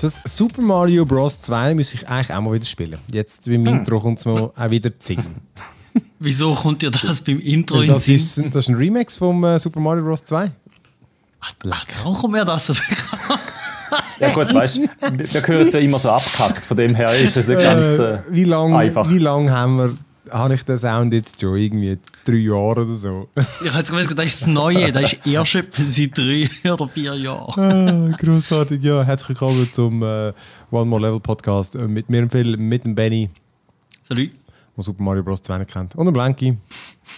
Das Super Mario Bros. 2 muss ich eigentlich auch mal wieder spielen. Jetzt beim Hm. Intro kommt es mir auch wieder singen. Wieso kommt dir das beim Intro in Das den ist, Sinn? das ist ein Remix vom äh, Super Mario Bros. 2. Warum kommt mir das so bekannt? Ja gut, weißt du, wir hören es ja immer so abgehackt, von dem her ist es nicht ganz äh, wie lange einfach. wie lang haben wir, habe ich den Sound jetzt schon? Irgendwie drei Jahre oder so. Ich habe jetzt gewusst, das ist das Neue. Das ist erst seit drei oder vier Jahren. ah, großartig, ja. Herzlich willkommen zum äh, One More Level Podcast äh, mit mir, dem Phil, mit dem Benny, Salut. der Super Mario Bros. 2 nicht kennt, und dem Blanky,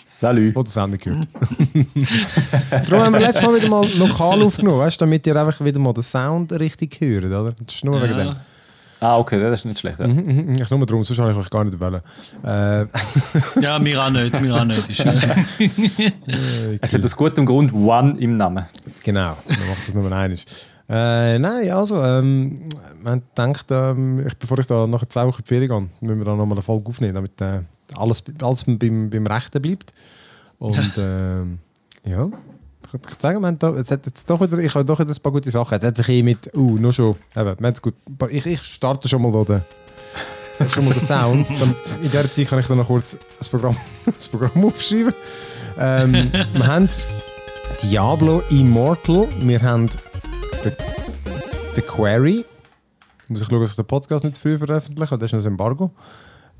Salut. der das Ende gehört. Darum haben wir letztes Mal wieder mal lokal aufgenommen, weißt, du, damit ihr einfach wieder mal den Sound richtig hört, oder? Das ist nur wegen dem. Ah, okay, das ist nicht schlecht. Ja. Mhm, Ich nur darum, sonst habe ich euch gar nicht wollen. Äh, ja, mir auch nicht. Mir auch nicht. Ist, äh, Es hat aus gutem Grund One im Namen. Genau, dann macht das nur eines. Äh, nein, also, ähm, man denkt, ähm, ich, bevor ich da nach zwei Wochen in die Ferien gehe, müssen wir da nochmal eine Folge aufnehmen, damit äh, alles, alles beim, beim Rechten bleibt. Und ähm, ja, ich würde sagen, haben da, jetzt doch wieder, ich habe doch wieder ein paar gute Sachen. Jetzt hat sich hier mit, uh, nur schon, eben, gut, ich, ich starte schon mal da schon mal den Sound. Dann, in der Zeit kann ich dann noch kurz das Programm, das Programm aufschreiben. Ähm, wir haben Diablo Immortal, wir haben The, The Quarry. Muss ich schauen, dass ich den Podcast nicht zu viel veröffentliche, das ist noch das Embargo.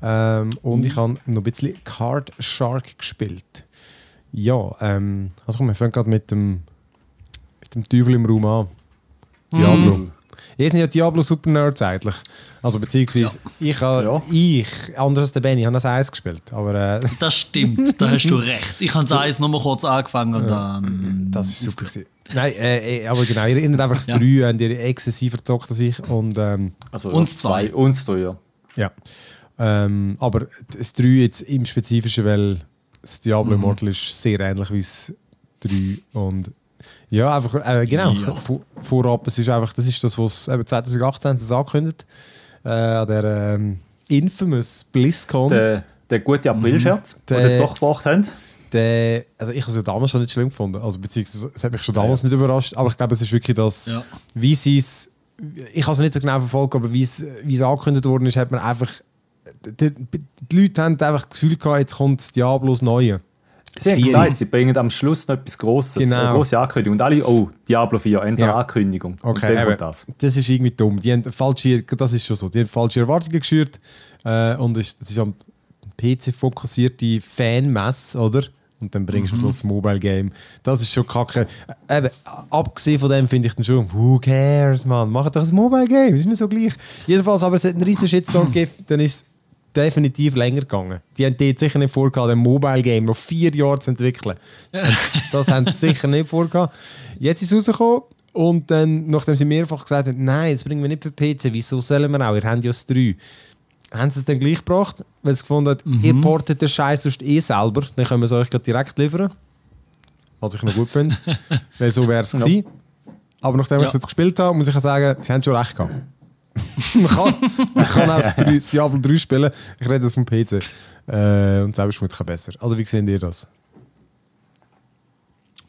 Ähm, und ich habe noch ein bisschen Card Shark gespielt. Ja, ähm, also komm, wir fangen gerade mit dem, mit dem Teufel im Raum an. Diablo. Ihr sind ja Diablo Super Nerds eigentlich. Also beziehungsweise ich, habe, Ja. ich, anders als der Benny, habe das Eis gespielt. Aber äh, das stimmt. Da hast du recht. Ich habe es eins nur mal kurz angefangen und dann. Das ist super. gewesen. Nein, äh, äh, aber genau, ihr erinnert einfach das Ja. 3, habt ihr exzessiv verzockt als ich. Und, ähm, Also, Und ja, zwei. Und zwei, ja. ja. Ähm, aber das 3 jetzt im Spezifischen, weil das Diablo Immortal ist sehr ähnlich wie das 3. Und ja, einfach, äh, genau, Ja. vor- vorab, es ist einfach, das ist das, was eben 2018 das angekündigt äh, an der ähm, infamous BlizzCon. Der, der gute Aprilscherz, Der- den sie jetzt doch gebracht haben. Der, also ich habe es ja damals schon nicht schlimm gefunden. Also beziehungsweise es hat mich schon damals nicht überrascht, aber ich glaube, es ist wirklich das, Ja. wie sie es, ich habe es nicht so genau verfolgt, aber wie es, wie es angekündigt worden ist, hat man einfach, die, die Leute haben einfach das Gefühl gehabt, jetzt kommt das Diablos Neue. Sie haben gesagt, sie bringen am Schluss noch etwas Grosses, Genau. eine grosse Ankündigung. Und alle, oh, Diablo 4, endlich Ja. Ankündigung. Und Okay, dann eben, das. das ist irgendwie dumm. Die haben falsche, das ist schon so, die haben falsche Erwartungen geschürt äh, und es ist am PC fokussierte Fanmesse, oder? Und dann bringst du mhm. das Mobile Game. Das ist schon kacke. Äh, Eben, abgesehen von dem finde ich dann schon, who cares, man? Macht doch ein Mobile Game, ist mir so gleich. Jedenfalls, aber es hat einen riesen Shitstorm gegeben, dann ist es definitiv länger gegangen. Die haben dort sicher nicht vorgehabt, ein Mobile Game noch vier Jahre zu entwickeln. Das haben sie sicher nicht vorgehabt. Jetzt ist es rausgekommen und dann, nachdem sie mehrfach gesagt haben, nein, das bringen wir nicht für PC, wieso sollen wir auch? Ihr habt ja das 3. Haben sie es dann gleich gebracht, weil sie gefunden haben, ihr portet den Scheiß sonst eh selber, dann können wir es euch direkt liefern. Was ich noch gut finde, weil so wäre es gewesen. Aber nachdem ich Ja. es jetzt gespielt habe, muss ich sagen, sie haben schon recht gehabt. Man, kann, man kann auch das 3 das Diablo 3 spielen. Ich rede das vom PC. Äh, und selbst ist besser. Also wie seht ihr das?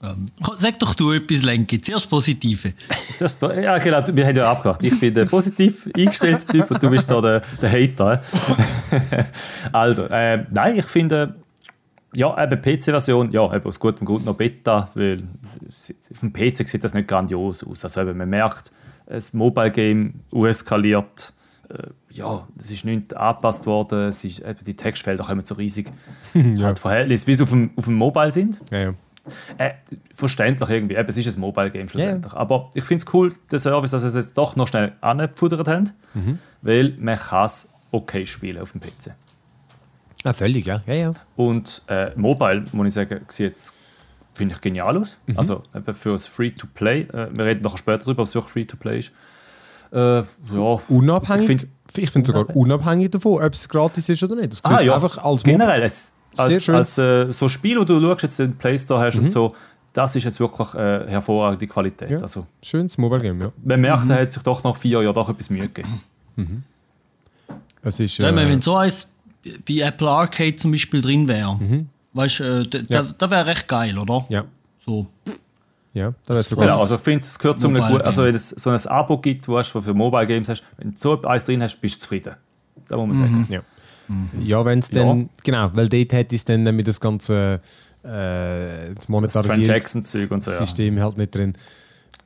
Ähm, sag doch du etwas, Lenki. Zuerst Positive. Zuerst- Ja, genau, wir haben ja abgemacht. Ich bin der positiv eingestellte Typ und du bist da der, der Hater. also, äh, nein, ich finde, ja, eben PC-Version, ja, eben aus gutem Grund noch Beta, weil auf dem PC sieht das nicht grandios aus. Also eben, man merkt, das Mobile-Game eskaliert. Äh, ja, es ist nicht angepasst worden, es ist, eben, die Textfelder kommen so riesig halt Verhältnis, wie sie auf dem, auf dem Mobile sind. Ja, ja. Äh, verständlich irgendwie. Eben, es ist ein Mobile-Game schlussendlich. Aber ich finde es cool, der Service, dass sie es jetzt doch noch schnell angepudert haben, weil man kann es okay spielen auf dem PC. Ah, völlig, ja. ja, ja. Und äh, Mobile, muss ich sagen, sieht jetzt, finde ich, genial aus. Mhm. Also eben für das Free-to-Play. Äh, wir reden nachher später darüber, ob es wirklich Free-to-Play ist. Äh, ja, Unabhängig, Ich ich find- finde sogar unabhängig davon, ob es gratis ist oder nicht. Das Ah, ja. einfach als Mobile. generell als, schön. als äh, so Spiel, wo du schaust, jetzt den Play Store hast Mhm. und so, das ist jetzt wirklich äh, hervorragende Qualität. Ja. Also, Schönes Mobile Game, ja. man merkt, er hat sich doch nach vier Jahren doch etwas Mühe gegeben. Es ist, Ja, äh, wenn so eins bei Apple Arcade zum Beispiel drin wäre, weißt du, äh, da, da, da wäre recht geil, oder? ja. So. Ja, da wäre sogar. Genau, also ich finde, es gehört zu einem Mobile gut, also wenn es so ein Abo gibt, wo du für Mobile Games hast, wenn du so eins drin hast, bist du zufrieden. Das muss man sagen. Ja, ja wenn es Ja. dann, genau, weil dort hätte es dann mit das ganze äh, das Transaction-Zeug und so, ja. System halt nicht drin.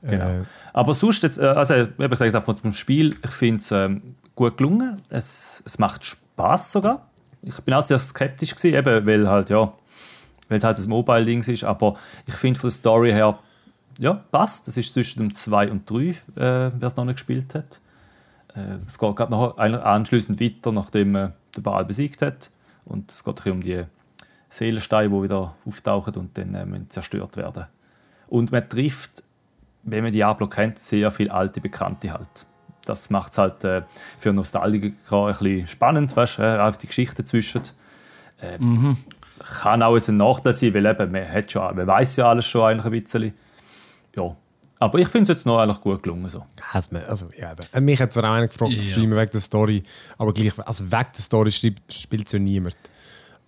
Genau. Äh, Aber sonst, jetzt, äh, also eben, ich sage es einfach zum Spiel, ich finde es ähm, gut gelungen. Es, es macht Spaß sogar. Ich bin auch sehr skeptisch gewesen, eben, weil halt, ja, weil es halt ein Mobile-Ding ist, aber ich finde von der Story her, ja, passt. Das ist zwischen dem 2 und 3, äh, wer es noch nicht gespielt hat. Äh, es geht gerade noch anschliessend weiter, nachdem man den Baal besiegt hat. Und es geht um die Seelensteine, die wieder auftauchen und dann äh, zerstört werden. Und man trifft, wenn man Diablo kennt, sehr viele alte Bekannte halt. Das macht es halt äh, für Nostalgiker ein bisschen spannend, weißt du, äh, auch die Geschichte zwischen. Äh, Kann auch jetzt ein Nachteil sein, weil eben, man, hat schon, man weiß ja alles schon eigentlich ein bisschen. Ja. Aber ich finde es jetzt noch eigentlich gut gelungen. So. Man, also, ja, eben. Äh, Mich hat zwar auch einer gefragt, Ja. streamen wegen der Story, aber gleich, also wegen der Story schreibt- spielt es ja niemand.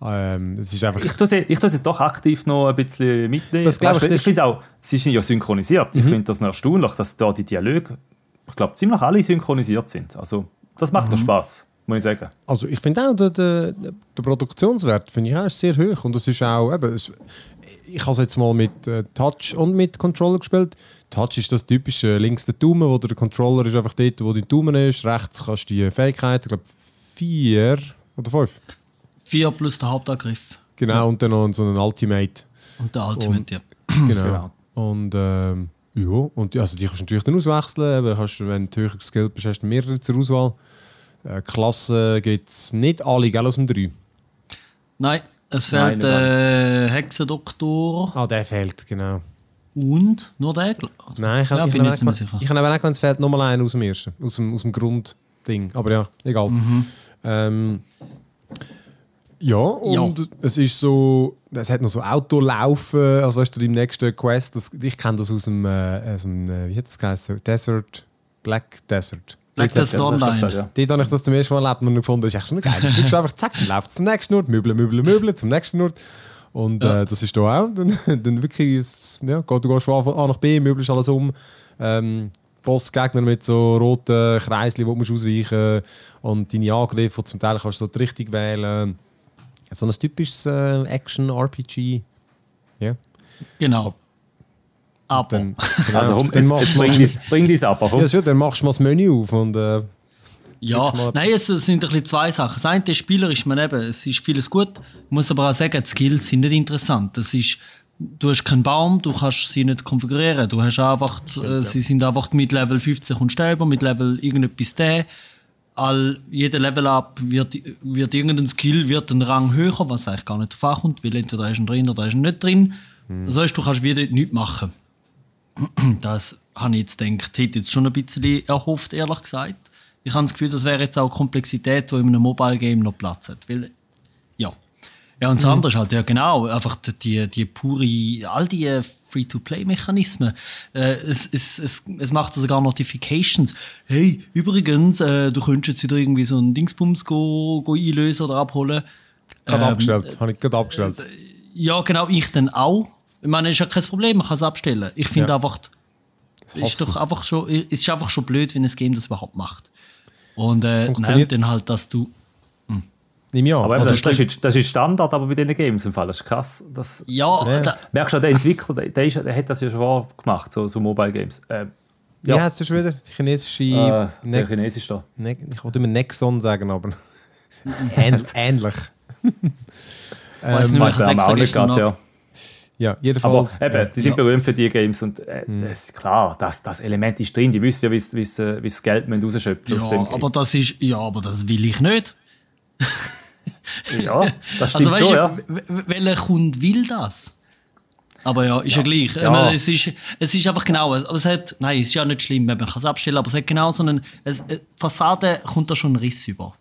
Ähm, es ist einfach. Ich tue es jetzt doch aktiv noch ein bisschen mitnehmen. Das ich, ich finde auch, sie sind ja synchronisiert. Ich finde das noch erstaunlich, dass da die Dialoge, ich glaube, ziemlich alle synchronisiert sind. Also, das macht noch Spaß, muss ich sagen. Also ich finde auch, der, der, der Produktionswert finde ich auch ist sehr hoch und es ist auch, eben, es, ich habe es jetzt mal mit äh, Touch und mit Controller gespielt. Touch ist das typische, links der Daumen, wo der Controller ist einfach dort, wo dein Daumen ist, rechts kannst du die Fähigkeiten, ich glaube vier oder fünf. 4 plus der Hauptangriff. Genau, und dann noch so einen Ultimate. Und der Ultimate, ja. Genau. Genau. Und ähm, ja, und also die kannst du natürlich dann auswechseln. Eben, kannst, wenn du höher geskillt bist, hast du mehrere zur Auswahl. Äh, Klassen gibt es nicht alle, gell, aus dem 3. Nein, es fehlt nicht äh, Hexendoktor Ah, der fehlt, genau. und nur der. ich. Nein, ich ja, habe ich bin nicht auch- sicher. ich habe aber auch gemeint, es fehlt nochmal einen aus dem ersten, aus dem, aus dem Grundding. Aber ja, egal. Mhm. Ähm, ja, und es ist so, es hat noch so Autolaufen, also weißt du, im nächsten Quest, das, ich kenne das aus dem, äh, aus dem äh, wie hat das geheißen? Desert, Black Desert. Black Desert Online. ja. Dort habe ich das zum ersten Mal erlebt und gefunden, das ist echt schon geil. Du kriegst einfach, zack, dann läuft es zum nächsten Ort, Möbel, Möbel, Möbel, zum nächsten Ort. Und Ja. äh, das ist da auch. Dann, dann wirklich, ist- ja, du gehst von A nach B, Möbel ist alles um. Ähm, Bossgegner mit so roten Kreisli, wo du musst ausweichen Und deine Angriffe, die zum Teil kannst du so die Richtung wählen. So ein typisches äh, Action-RPG. Ja. Genau. Aber. Dann, genau, Also komm, dann jetzt, machst jetzt du bring mal- dies, bring dies ab. Komm. ja, schon, dann machst du mal das Menü auf und äh, Ja, nein, es es sind ein bisschen zwei Sachen. Das eine ist spielerisch, man eben, es ist vieles gut. Ich muss aber auch sagen, die Skills sind nicht interessant. Das ist, du hast keinen Baum, du kannst sie nicht konfigurieren. Du hast einfach, äh, sie sind einfach mit Level 50 und selber, mit Level irgendetwas da. All, jeder Level-Up wird, wird irgendein Skill wird einen Rang höher, was eigentlich gar nicht davon kommt, weil entweder ist er drin oder ist er nicht drin. Das heißt, du kannst wieder nichts machen. Das habe ich jetzt gedacht, hätte jetzt schon ein bisschen erhofft, ehrlich gesagt. Ich habe das Gefühl, das wäre jetzt auch Komplexität, die in einem Mobile-Game noch Platz hat. Weil. Ja, und das andere ist halt, ja genau, einfach die, die, pure, all die Free-to-Play-Mechanismen. Äh, es, es, es, es macht sogar Notifications. Hey, übrigens, äh, du könntest jetzt wieder irgendwie so einen Dingsbums go, go einlösen oder abholen. gerade Ähm, abgestellt. Habe ich gerade abgestellt. Ja, genau, ich dann auch. Ich meine, ist ja kein Problem, man kann es abstellen. Ich finde Ja. einfach, es ist doch einfach schon, es ist einfach schon blöd, wenn ein Game das überhaupt macht. Und äh, nein, dann halt, dass du, Nimm ja. Aber eben, Also, das, das, ist, das ist Standard aber bei diesen Games im Fall. Das ist krass. Das, ja, da, merkst du, der Entwickler, der, der, ist, der hat das ja schon gemacht, so, so Mobile Games. Ähm, Wie ja. heißt das schon wieder? Die chinesische. Äh, der Chinesisch da. Ne ich wollte immer Nexon sagen, aber. Ähn ähnlich. weiß nicht ich habe Name auch nicht gerade, ja. Ja, jedenfalls. Aber eben, die sind Ja. berühmt für die Games und äh, das ist klar, das, das Element ist drin. Die wissen ja, wie sie- wie wie das Geld müssen rausschöpfen aus dem ja, aber das ist, ja, aber das will ich nicht. Ja, das stimmt Also weißt schon, du, ja. welcher Kunde will das? Aber ja, ist ja, gleich. Ich Ja. meine, es, ist, es ist einfach genau, aber es hat, nein, es ist ja nicht schlimm, wenn man es abstellen kann, aber es hat genau so einen, es, äh, die Fassade kommt da schon ein Riss über.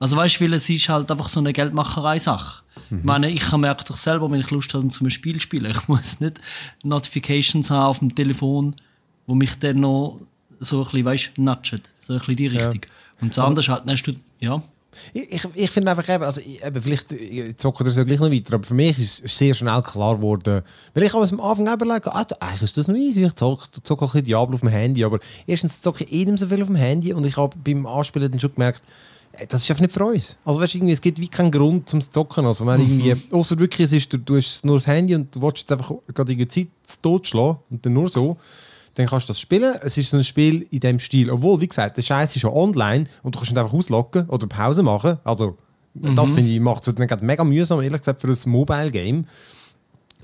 Also weißt du, weil es ist halt einfach so eine Geldmacherei-Sache. Ich meine, ich merke doch selber, wenn ich Lust habe, zum Spiel zu spielen, ich muss nicht Notifications haben auf dem Telefon, wo mich dann noch so ein bisschen, weißt, nudgen, so ein bisschen die Richtung. Und das andere ist halt, dann hast du, ja, Ich, ich, finde einfach eben, also ich, eben, vielleicht zocken wir so gleich noch weiter, aber für mich ist es sehr schnell klar geworden, weil ich am Anfang eben überlege, ah, eigentlich ist das noch easy, ich zocke, zocke ein bisschen Diablo auf dem Handy, aber erstens zocke ich eh nicht so viel auf dem Handy und ich habe beim Anspielen dann schon gemerkt, äh, das ist einfach nicht für uns. Also weißt, irgendwie, es gibt wie keinen Grund zum Zocken. Also wenn mhm. irgendwie, außer wirklich es ist, du, du hast nur das Handy und du willst jetzt einfach gerade die Zeit totschlagen und dann nur so, dann kannst du das spielen. Es ist so ein Spiel in dem Stil. Obwohl, wie gesagt, der Scheiß ist ja online und du kannst ihn einfach auslocken oder Pause machen. Also mhm. das finde ich macht es dann mega mühsam, ehrlich gesagt, für ein Mobile-Game.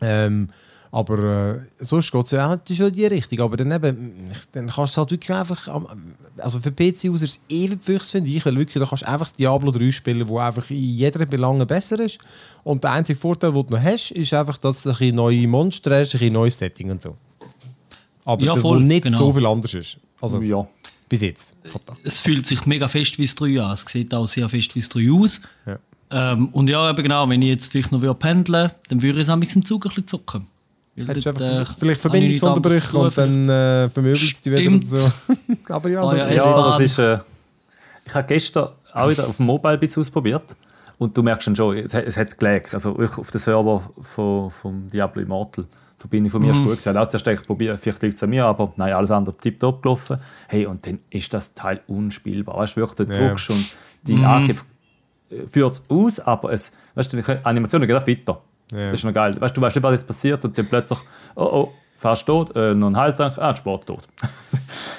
Ähm, aber äh, sonst geht es ja halt schon in die Richtung. Aber dann, eben, dann kannst du halt wirklich einfach. Also für PC-User ist es ewig Füchs, finde ich. Weil wirklich, da kannst du einfach das Diablo 3 spielen, wo einfach in jeder Belange besser ist. Und der einzige Vorteil, den du noch hast, ist einfach, dass du ein neue Monster hast, ein neues Setting und so. Aber ja, voll, nicht genau. so viel anders ist. Also, ja. Bis jetzt. Es fühlt sich mega fest wie es 3 an. Es sieht auch sehr fest wie es 3 aus. Ja. Ähm, und ja, eben genau, wenn ich jetzt vielleicht noch pendeln würde, dann würde ich es im Zug ein bisschen zocken. Hättest dort, äh, vielleicht Verbindungsunterbrüche und dann äh, vermöbelst du die wieder und so. Aber ja, oh, ja, ja das ist. Äh, ich habe gestern auch wieder auf dem Mobile bisschen ausprobiert. Und du merkst dann schon, es, es hat gelegt. Also ich auf den Server von, vom Diablo Immortal. Die Verbindung von mir mhm. ist gut. Ich habe auch zuerst gedacht, probiere, vielleicht liegt es an mir, aber nein, alles andere tiptop gelaufen. Hey, und dann ist das Teil unspielbar. Weißt du, wirklich, du drückst ja. und die mhm. Angriff führt es aus, aber es, weißt du, die Animation geht auch weiter. Ja. Das ist noch geil. Weißt, du weißt nicht, was jetzt passiert und dann plötzlich, oh oh, fast tot, äh, noch ein Halttank, ah, Sport tot.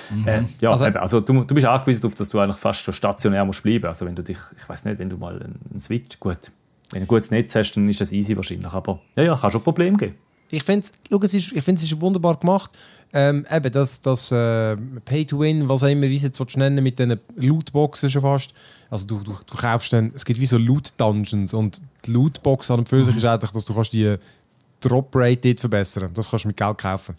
mhm. äh, ja, also, eben, also du, du bist angewiesen darauf, dass du eigentlich fast schon stationär musst bleiben. Also wenn du dich, ich weiß nicht, wenn du mal einen Switch, gut, wenn du ein gutes Netz hast, dann ist das easy wahrscheinlich, aber ja, ja, kann schon Probleme geben ich finde es ist, ich find, es ist wunderbar gemacht. Ähm, eben das, das äh, Pay-to-Win, was auch immer, wie es jetzt nennen mit diesen Lootboxen schon fast. Also du, du, du kaufst dann, es gibt wie so Loot-Dungeons und die Lootbox an und für sich mhm. ist eigentlich, dass du kannst die Drop-Rate dort verbessern Das kannst du mit Geld kaufen.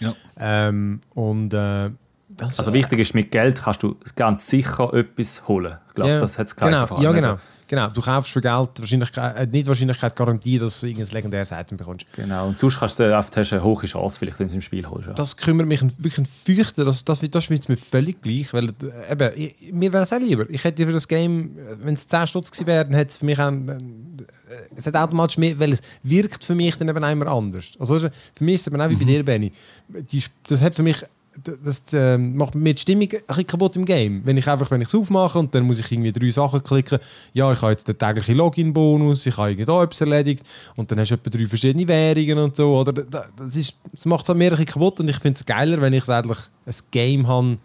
Ja. Ähm, und äh, das, also wichtig ist, mit Geld kannst du ganz sicher etwas holen. Ich glaube, ja, das hat es genau, Ja, genau. Genau, du kaufst für Geld Wahrscheinlichkeit, äh, nicht Wahrscheinlichkeit Garantie, dass du irgendein legendäres Item bekommst. Genau, und sonst hast du oft hast eine hohe Chance, vielleicht, wenn du es im Spiel holst. Ja. Das kümmert mich wirklich Fürchten, das, das, das ist mir völlig gleich, weil äh, eben, ich, mir wäre es auch lieber. Ich hätte für das Game, äh, wenn es 10 Stutz gewesen wäre, dann hätte es für mich auch, es hat automatisch mehr, weil es wirkt für mich dann eben immer anders. Also für mich ist es eben auch wie bei mhm. dir, Benny. Die, das hat für mich das äh, macht mir die Stimmung ein bisschen kaputt im Game. Wenn ich einfach, wenn ich es aufmache und dann muss ich irgendwie drei Sachen klicken, ja, ich habe jetzt den täglichen Login-Bonus, ich habe irgendwie etwas erledigt und dann hast du etwa drei verschiedene Währungen und so, oder? Das, ist, das macht es mir ein bisschen kaputt und ich finde es geiler, wenn ich es eigentlich ein Game habe,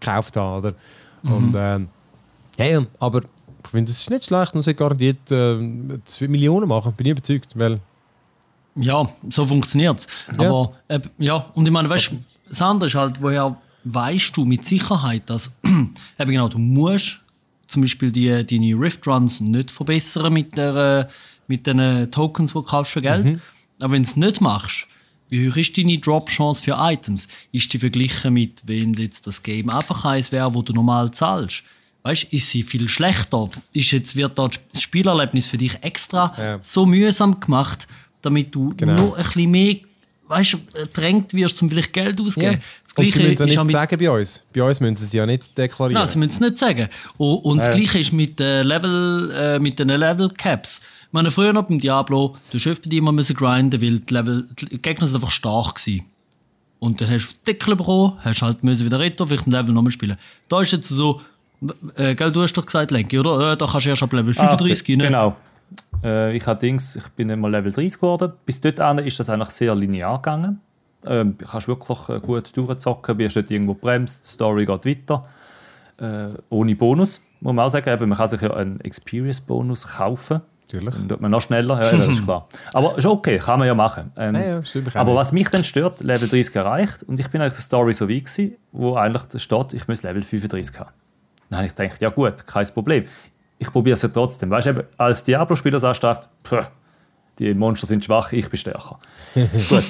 gekauft habe, oder? Mhm. Und, äh, ja, aber ich finde, es ist nicht schlecht und es garantiert äh, Millionen machen, bin ich überzeugt, weil ja, so funktioniert es. Ja. Aber äh, ja, und ich meine, weißt du, das andere ist halt, woher weißt du mit Sicherheit, dass eben genau, du musst zum Beispiel die, deine Rift Runs nicht verbessern mit, der, mit den Tokens, die du kaufst für Geld. Mhm. Aber wenn du es nicht machst, wie hoch ist deine Drop-Chance für Items? Ist die verglichen mit, wenn jetzt das Game einfach eins wäre, wo du normal zahlst? Weißt, ist sie viel schlechter? Ist jetzt, wird das Spielerlebnis für dich extra ja. so mühsam gemacht, damit du genau. noch ein bisschen mehr weißt, drängt wirst, um vielleicht Geld auszugeben. Yeah. Das Gleiche und sie müssen es ja nicht sagen bei uns. Bei uns müssen sie es ja nicht deklarieren. Nein, sie müssen es nicht sagen. Und, und ja. das Gleiche ist mit, äh, Level, äh, mit den Level Caps. Ich meine, früher noch beim Diablo, du hast bei dir immer müssen grinden, weil die, Level, die Gegner sind einfach stark waren. Und dann hast du Deckel bekommen, hast halt müssen wieder retten, vielleicht ein Level nochmal spielen. Da ist jetzt so, äh, gell, du hast doch gesagt, Lenki, oder? Äh, da kannst du erst ab Level 35 ah, gehen. Genau. Äh, ich, Dings, ich bin immer Level 30 geworden. Bis dorthin ist das eigentlich sehr linear gegangen. Ähm, du kannst wirklich äh, gut durchzocken, bist nicht irgendwo bremst, die Story geht weiter. Äh, ohne Bonus, muss man auch sagen. Eben, man kann sich ja einen Experience-Bonus kaufen. Natürlich. Dann tut man noch schneller, ja, das ist klar. Aber ist okay, kann man ja machen. Ähm, ja, ja, aber was mich dann stört, Level 30 erreicht und ich bin eigentlich der Story so gewesen, wo eigentlich steht, ich muss Level 35 haben. Dann habe ich gedacht, ja gut, kein Problem ich probiere es ja trotzdem. Weißt du, als Diablo-Spieler sagst du die Monster sind schwach, ich bin stärker. Gut.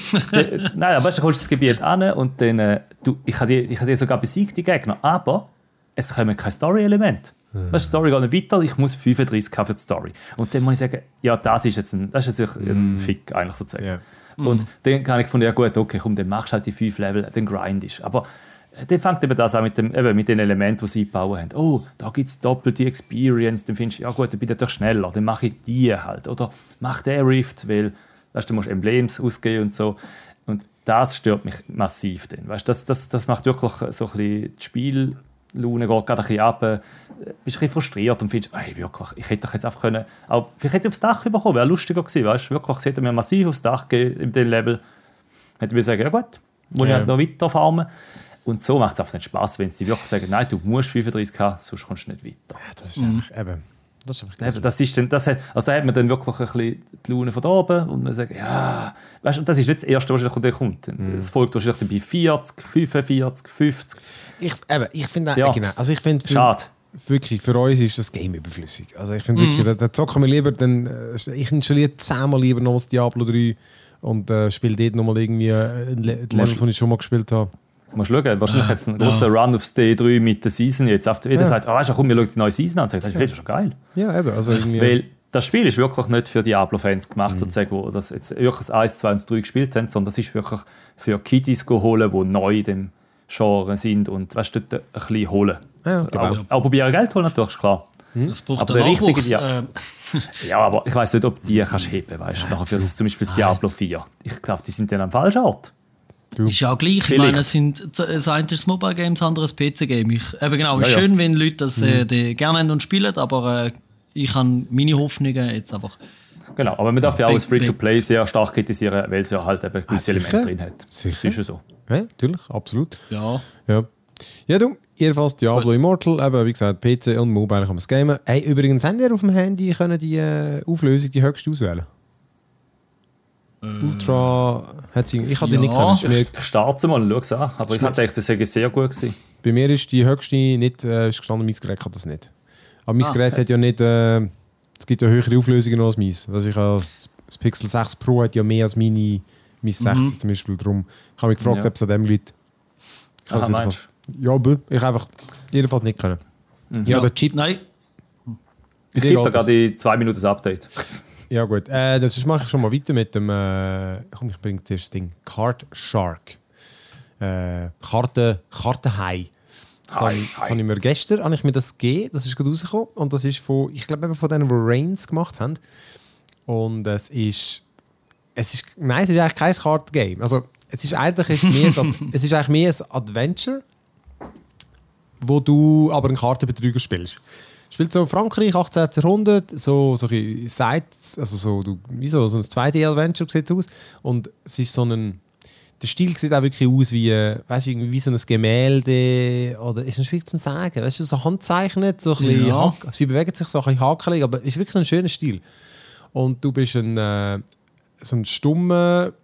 nein, aber weißt du, kommst das Gebiet an und dann, äh, du, ich habe die, hab die sogar besiegt, die Gegner, aber es kommen kein Story-Element. Mhm. Weißt, die Story geht nicht weiter, ich muss 35 haben für die Story. Und dann muss ich sagen, ja, das ist jetzt ein, das ist jetzt ein mm. Fick, eigentlich sozusagen. Yeah. Und mm. dann kann ich von ja gut, okay, komm, dann machst du halt die 5 Level, dann grindest Aber dann fängt eben das auch mit, dem, eben mit den Elementen, die sie eingebaut haben. Oh, da gibt es doppelte Experience. Dann findest du, ja gut, dann bin ich doch schneller. Dann mache ich die halt. Oder mach den Rift, weil weißt, du musst Emblems ausgeben und so. Und das stört mich massiv. Dann. Weißt, das, das, das macht wirklich so ein bisschen das Spiel Laune geht gerade ein bisschen ab, bist ein bisschen frustriert und findest, ey, wirklich, ich hätte doch jetzt einfach können, auch, vielleicht hätte ich aufs Dach bekommen, wäre lustiger gewesen, weißt du, wirklich, hätte mir massiv aufs Dach gegeben in dem Level, hätte ich sagen, ja gut, muss ja. ich halt noch weiter farmen. Und so macht es einfach nicht Spaß, wenn sie wirklich sagen, nein, du musst 35 haben, sonst kommst du nicht weiter. Ja, das ist mhm. eben, das ist, das, das ist dann, das hat, also da hat man dann wirklich ein bisschen die Laune von oben und man sagt, ja, weißt du, das ist nicht das Erste, was dann kommt. Mhm. Es folgt wahrscheinlich dann bei 40, 45, 50. Ich, eben, ich finde ja. genau, also ich finde Schade. Wirklich, für uns ist das Game überflüssig. Also ich finde mhm. wirklich, da, zocken wir lieber, dann, äh, ich installiere zehnmal lieber noch das Diablo 3 und äh, spiele dort nochmal irgendwie äh, Levels, die ich schon mal gespielt habe. Du musst schauen, wahrscheinlich hat es einen großen ja. Run aufs D3 mit der Season jetzt. Jeder ja. sagt, ah, weißt du, komm, wir schauen die neue Season an und sagt, hey, das ist schon geil. Ja, eben. Also irgendwie Weil das Spiel ist wirklich nicht für Diablo-Fans gemacht, mhm. sozusagen, die das jetzt wirklich das 1, 2 und 3 gespielt haben, sondern das ist wirklich für Kiddies holen, die neu in dem Genre sind und weißt dort ein bisschen holen. Ja, genau. aber, aber probieren Geld holen natürlich, ist klar. Hm? Das braucht aber der richtige ja, äh. ja, aber ich weiß nicht, ob die kannst heben, weißt du, für zum Beispiel das Diablo 4. Ich glaube, die sind dann am falschen Ort. Du. Ist ja auch gleich. Vielleicht. Ich meine, es sind das eine ist Mobile Game, das andere ist PC Game. Ich, eben genau, ja, schön, ja. wenn Leute das äh, mhm. gerne haben und spielen, aber äh, ich habe meine Hoffnungen jetzt einfach. Genau, aber man darf ja auch das Free-to-Play sehr stark kritisieren, weil es ja halt eben gewisse ah, Elemente drin hat. Sicher. Das ist ja so. Ja, natürlich, absolut. Ja. Ja, ja du, jedenfalls Diablo Gut. Immortal, eben, wie gesagt, PC und Mobile kann man es gamen. Hey, übrigens, haben ihr auf dem Handy können die äh, Auflösung, die höchste auswählen Ultra hat sie, ich hatte ja, nicht können. Ich starte mal und schaue es an. Aber ich hatte gedacht, das sei sehr gut gewesen. Bei mir ist die höchste nicht, äh, ist gestanden, mein Gerät kann das nicht. Aber mein ah, Gerät okay. hat ja nicht, äh, es gibt ja höhere Auflösungen als meins. Also ich habe, das Pixel 6 Pro hat ja mehr als meine, mein 60 mhm. zum Beispiel. Darum ich habe mich gefragt, ja. ob es an dem liegt. Ich Aha, meinst. Ja, aber ich einfach jedenfalls nicht können. Mhm. Ja, der Chip. Nein. Ich tippe gerade die 2 Minuten das Update. Ja gut, äh, das mache ich schon mal weiter mit dem, äh, komm, ich bringe zuerst das Ding, Card Shark. Äh, Karte, Kartenhai. Das, habe ich, habe ich mir gestern habe ich mir das gegeben, das ist gerade rausgekommen und das ist von, ich glaube eben von denen, die Reigns gemacht haben. Und es ist, es ist, nein, es ist eigentlich kein Kartengame. Also es ist eigentlich ist es mehr ein, es ist eigentlich mehr ein Adventure, wo du aber einen Kartenbetrüger spielst spielt so Frankreich, 18. Jahrhundert, so, so ein Sites, also so, du, wie so, so ein 2D-Adventure sieht aus. Und es ist so ein, der Stil sieht auch wirklich aus wie, weißt, wie so ein Gemälde oder ist ein schwierig zu sagen, weißt du, so handzeichnet, so ein ja. sie bewegen sich so ein bisschen hakelig, aber es ist wirklich ein schöner Stil. Und du bist ein, äh, so ein Stumme,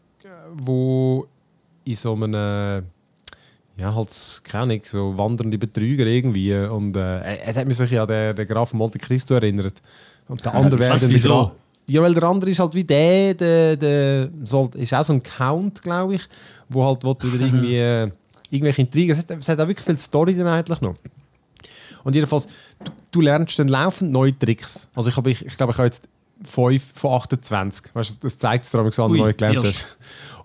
wo in so einem ja, halt, keine Ahnung, so wandernde Betrüger irgendwie. Und äh, es hat mich sich an den, den Graf Monte Cristo erinnert. Und der andere wäre dann wieso? Ja, weil der andere ist halt wie der, der, der soll, ist auch so ein Count, glaube ich, wo halt wo wieder irgendwie äh, irgendwelche Intrigen. Es hat, es hat auch wirklich viel Story dann eigentlich noch. Und jedenfalls, du, du lernst dann laufend neue Tricks. Also ich glaube, ich, ich, glaub, ich habe jetzt 5 von 28. Weißt du, das zeigt es dir, was du neu gelernt hast.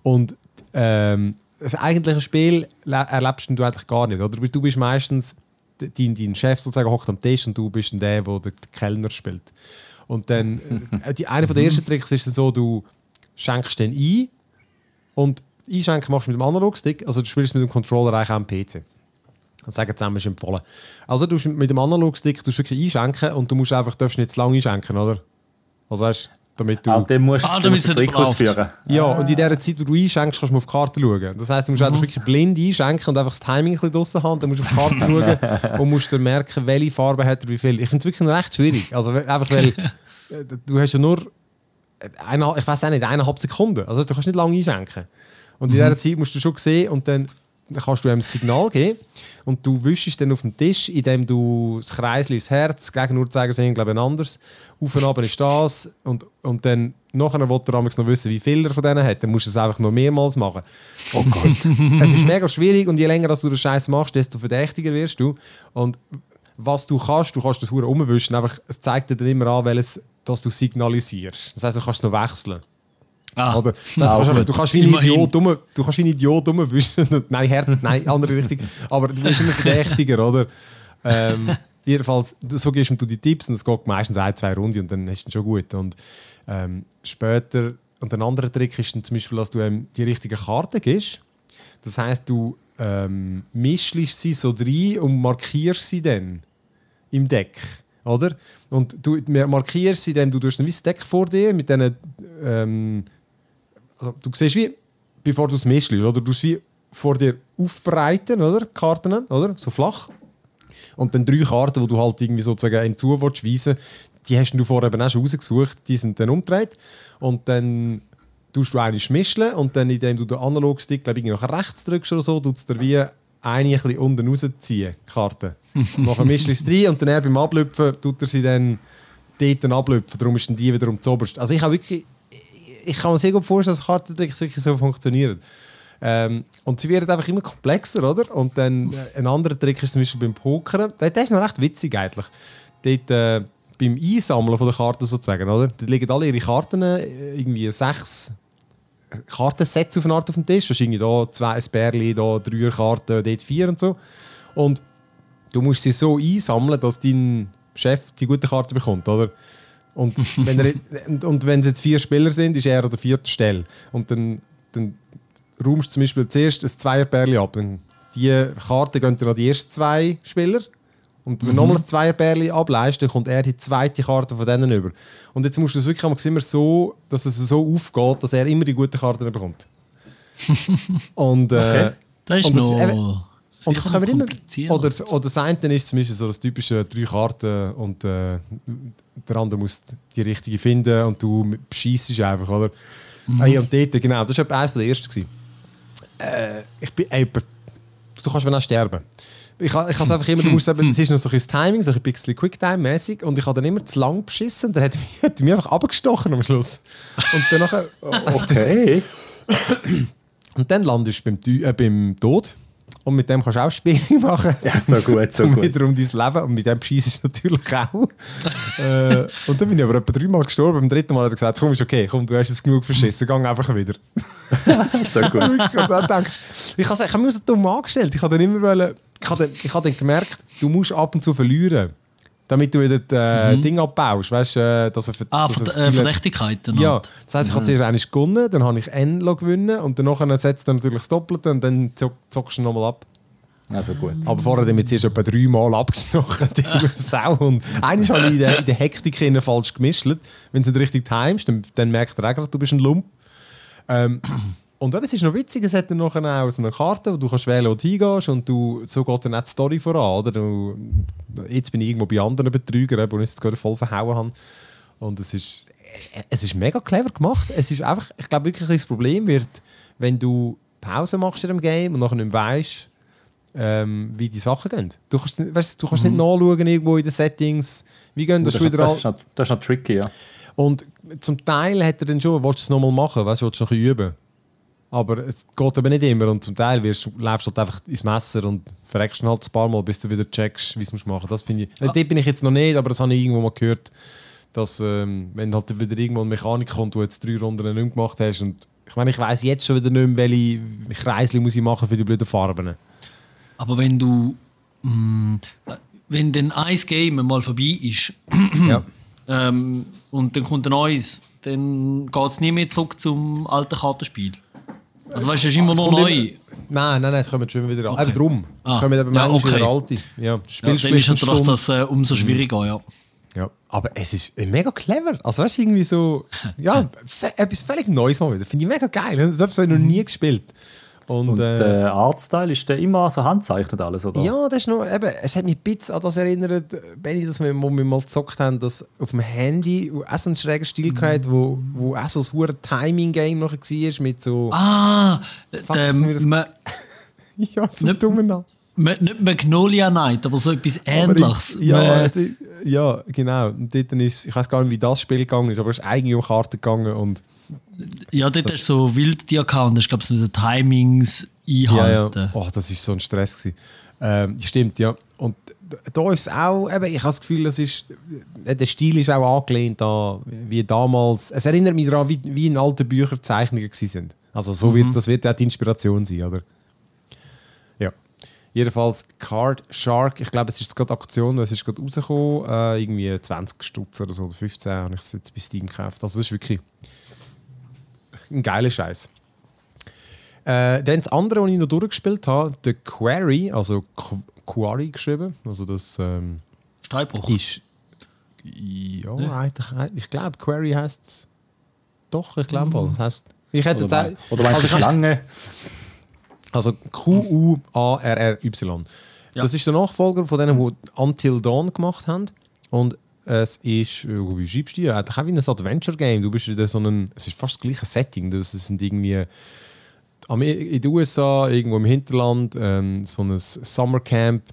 Und ähm, das eigentliche Spiel erlebst du eigentlich gar nicht, oder? Du bist meistens, dein, dein Chef sozusagen hockt am Tisch und du bist der, der den Kellner spielt. Und dann, äh, die, einer der ersten Tricks ist so, du schenkst den ein und einschenken machst du mit dem Analogstick, also du spielst mit dem Controller eigentlich auch am PC. Das sagen zusammen ist empfohlen. Also du mit dem Analogstick du wirklich einschenken und du musst einfach, darfst nicht zu lange einschenken, oder? Also weißt damit du... Ah, dann musst ah, damit du Trick ausführen. Ja, und in der Zeit, wo du einschenkst, kannst du auf die Karte schauen. Das heisst, du musst mhm. wirklich blind einschenken und einfach das Timing ein bisschen draussen haben. Dann musst du auf die Karte schauen und musst dann merken, welche Farbe hat er, wie viel. Ich finde es wirklich recht schwierig. Also einfach, weil äh, du hast ja nur... Eine, ich weiß auch nicht, eineinhalb Sekunden. Also du kannst nicht lange einschenken. Und in mhm. dieser Zeit musst du schon sehen und dann kannst du ihm ein Signal geben und du wischst dann auf den Tisch, indem du das Kreisli ins Herz, Gegenuhrzeiger sind glaube ich anders, auf und ab ist das und, und dann nachher will er noch wissen, wie viel er von denen hat, dann musst du es einfach noch mehrmals machen. Oh Gott. es ist mega schwierig und je länger du den Scheiß machst, desto verdächtiger wirst du und was du kannst, du kannst das Hure umwischen, einfach, es zeigt dir dann immer an, welches, dass du signalisierst. Das heißt, du kannst es noch wechseln. Ah. Oder? Du, du kannst wie ein. Idiot dumm, du kannst wie ein Idiot rumwischen. nein, Herz, nein, andere Richtung. Aber du bist immer verdächtiger, oder? Ähm, jedenfalls, so gehst du die Tipps und es geht meistens ein, zwei Runden und dann ist es schon gut. Und ähm, später, und ein anderer Trick ist dann zum Beispiel, dass du ähm, die richtigen Karten gibst. Das heißt, du ähm, mischst sie so rein und markierst sie dann im Deck. Oder? Und du markierst sie, indem du durch ein Deck vor dir mit diesen. Ähm, also du siehst wie, bevor du es mischst, oder? Du wie vor dir aufbreiten, oder? Karten, oder? So flach. Und dann drei Karten, die du halt irgendwie sozusagen ihm zu weisen, die hast du vorher eben auch schon rausgesucht, die sind dann umgedreht. Und dann tust du eine mischeln und dann, indem du den Analogstick, glaube ich, nach rechts drückst oder so, tut es dir wie eine ein unten rausziehen, die Karte. Nachher mischst du es rein und dann beim Ablüpfen tut er sie dann dort dann ablüpfen. Darum ist dann die wiederum zoberst. Also ich habe wirklich, ich, kann mir sehr gut vorstellen, dass Kartentricks wirklich so funktionieren. Ähm, und sie werden einfach immer komplexer, oder? Und dann äh, ein anderer Trick ist zum Beispiel beim Pokern. Der, der ist noch recht witzig eigentlich. Dort, äh, beim Einsammeln von der Karten sozusagen, oder? Dort liegen alle ihre Karten, äh, irgendwie sechs Kartensets auf eine Art auf dem Tisch. Wahrscheinlich da zwei Bärli, da drei Karten, dort vier und so. Und du musst sie so einsammeln, dass dein Chef die gute Karte bekommt, oder? Und wenn, er, und, und wenn es jetzt vier Spieler sind, ist er an der vierten Stelle. Und dann, dann räumst du zum Beispiel zuerst ein Zweierbärli ab. Dann die Karte gehen dann an die ersten zwei Spieler. Und wenn du nochmal ein Zweierbärli ableist, dann kommt er die zweite Karte von denen über. Und jetzt musst du es wirklich einmal immer so, dass es so aufgeht, dass er immer die gute Karte bekommt. und, äh, Okay. Das ist und das- noch... eben- und das können wir immer. Oder, oder das eine ist zum Beispiel so das typische drei Karten und äh, der andere muss die richtige finden und du beschießt einfach, oder? Hey, und dort, genau, das war eines der ersten. Äh, ich bin, ey, du kannst mir auch sterben. Ich, ich habe einfach immer, du musst eben, es ist noch so ein Timing, so ein bisschen Quicktime-mäßig und ich habe dann immer zu lang beschissen, dann hat er mich, hat mich einfach abgestochen am Schluss. Und dann, nachher, Okay. und dann landest du beim, äh, beim Tod und mit dem kannst du auch Spiele machen. Ja, so gut, so gut. wieder um dein Leben. Und mit dem schießt es natürlich auch. äh, und dann bin ich aber etwa dreimal gestorben. Beim dritten Mal hat er gesagt: Komm, ist okay, komm, du hast es genug verschissen, geh einfach wieder. so gut. ich habe gedacht, ich habe mich so dumm angestellt. Ich habe dann immer wollen, ich habe dann, ich habe dann gemerkt, du musst ab und zu verlieren. Damit du wieder das äh, Ding abbaust. Weißt du, äh, dass er, Ah, dass er äh, Verdächtigkeiten. ja, das heisst, ich habe zuerst eigentlich gewonnen, dann habe ich N gewonnen und dann setzt er natürlich das Doppelte und dann zock- zockst du nochmal ab. Also gut. Aber vorher haben wir zuerst etwa dreimal abgestochen, die Sau. Und eigentlich habe ich in der, in der Hektik innen falsch gemischt. Wenn du nicht richtig timest, dann, dann merkt er auch gerade, du bist ein Lump. Ähm, und eben, es ist noch witzig, es hat dann nachher auch so eine Karte, wo du kannst wählen, wo du hingehst und du, so geht dann auch die Story voran. Oder? Du, jetzt bin ich irgendwo bei anderen Betrügern, wo ich jetzt gerade voll verhauen habe. Und es ist, es ist mega clever gemacht. Es ist einfach, ich glaube wirklich, das Problem wird, wenn du Pause machst in einem Game und nachher nicht weißt, ähm, wie die Sachen gehen. Du kannst, weißt, du kannst nicht nachschauen irgendwo in den Settings, wie gehen das, Das, schon wieder das, ist noch, das ist noch tricky, ja. Und zum Teil hat er dann schon, willst du es nochmal machen, weißt willst du noch ein bisschen üben. Aber es geht eben nicht immer und zum Teil wirst, läufst du halt einfach ins Messer und verreckst halt ein paar Mal, bis du wieder checkst, wie es musst machen. Das finde ich, ah. dort bin ich jetzt noch nicht, aber das habe ich irgendwo mal gehört, dass ähm, wenn halt wieder irgendwo eine Mechanik kommt, wo du jetzt drei Runden nicht gemacht hast und ich meine, ich weiß jetzt schon wieder nicht mehr, welche Kreisli muss ich machen für die blöden Farben. Aber wenn du. Mh, wenn dann ein Game mal vorbei ist ja. ähm, und dann kommt ein neues, dann geht es nie mehr zurück zum alten Kartenspiel. Also weißt du, es ist immer noch neu. immer- Nein, nein, nein, es kommen schon wieder an. Okay. Eben drum. Es Ah. kommen eben Ja, manchmal okay. wieder alte. Ja, Ja, dann ist natürlich Stunde. das äh, umso schwieriger, ja. Ja, aber es ist äh, mega clever. Also weißt du, irgendwie so, ja, etwas völlig Neues mal wieder. Finde ich mega geil. Das habe ich noch nie gespielt. Und, Und äh, der Artstyle ist der immer so handzeichnet alles, oder? ja, das ist noch, eben, es hat mich ein bisschen an das erinnert, Benni, dass wir, wo wir mal gezockt haben, dass auf dem Handy auch so einen schrägen Stil gehabt, wo, wo auch so ein hure Timing-Game noch war mit so, Ah, Fuck, der, das- Ma ja, so nicht- dummen Namen. Nicht Magnolia Night, aber so etwas Ähnliches. Ich- Ja, also, ja, genau. Und dort ist, ich weiß gar nicht, wie das Spiel gegangen ist, aber es ist eigentlich um Karten gegangen und ja, dort hast du so wild die Account, ich glaube, so Timings Ja, einhalten. ja. Oh, das war so ein Stress. Gewesen. Ähm, stimmt, ja. Und da ist es auch, eben, ich habe das Gefühl, das ist, äh, der Stil ist auch angelehnt an, wie damals. Es erinnert mich daran, wie, wie in alten Büchern Zeichnungen sind. Also so wird, das wird auch die Inspiration sein, oder? Ja. Jedenfalls Card Shark, ich glaube, es ist gerade Aktion, es ist gerade rausgekommen, äh, irgendwie 20 Stutz oder so, oder 15 habe ich es jetzt bei Steam gekauft. Also das ist wirklich ein geiler Scheiß. Äh, dann das andere, was ich noch durchgespielt habe, The Quarry, also Qu- Quarry geschrieben, also das ähm, Steinbruch. ist ja, eigentlich, ich glaube Quarry heißt. Doch, ich glaube. Das heißt, ich hätte Oder, jetzt mein, oder meinst du also, Schlange? also Q-U-A-R-R-Y. Ja. Das ist der Nachfolger von denen, die Until Dawn gemacht haben. Und es ist, äh, wie schreibst du die? Auch wie ein Adventure-Game. Du bist wieder so ein, es ist fast das gleiche Setting. Das sind irgendwie in den USA, irgendwo im Hinterland, ähm, so ein Summercamp.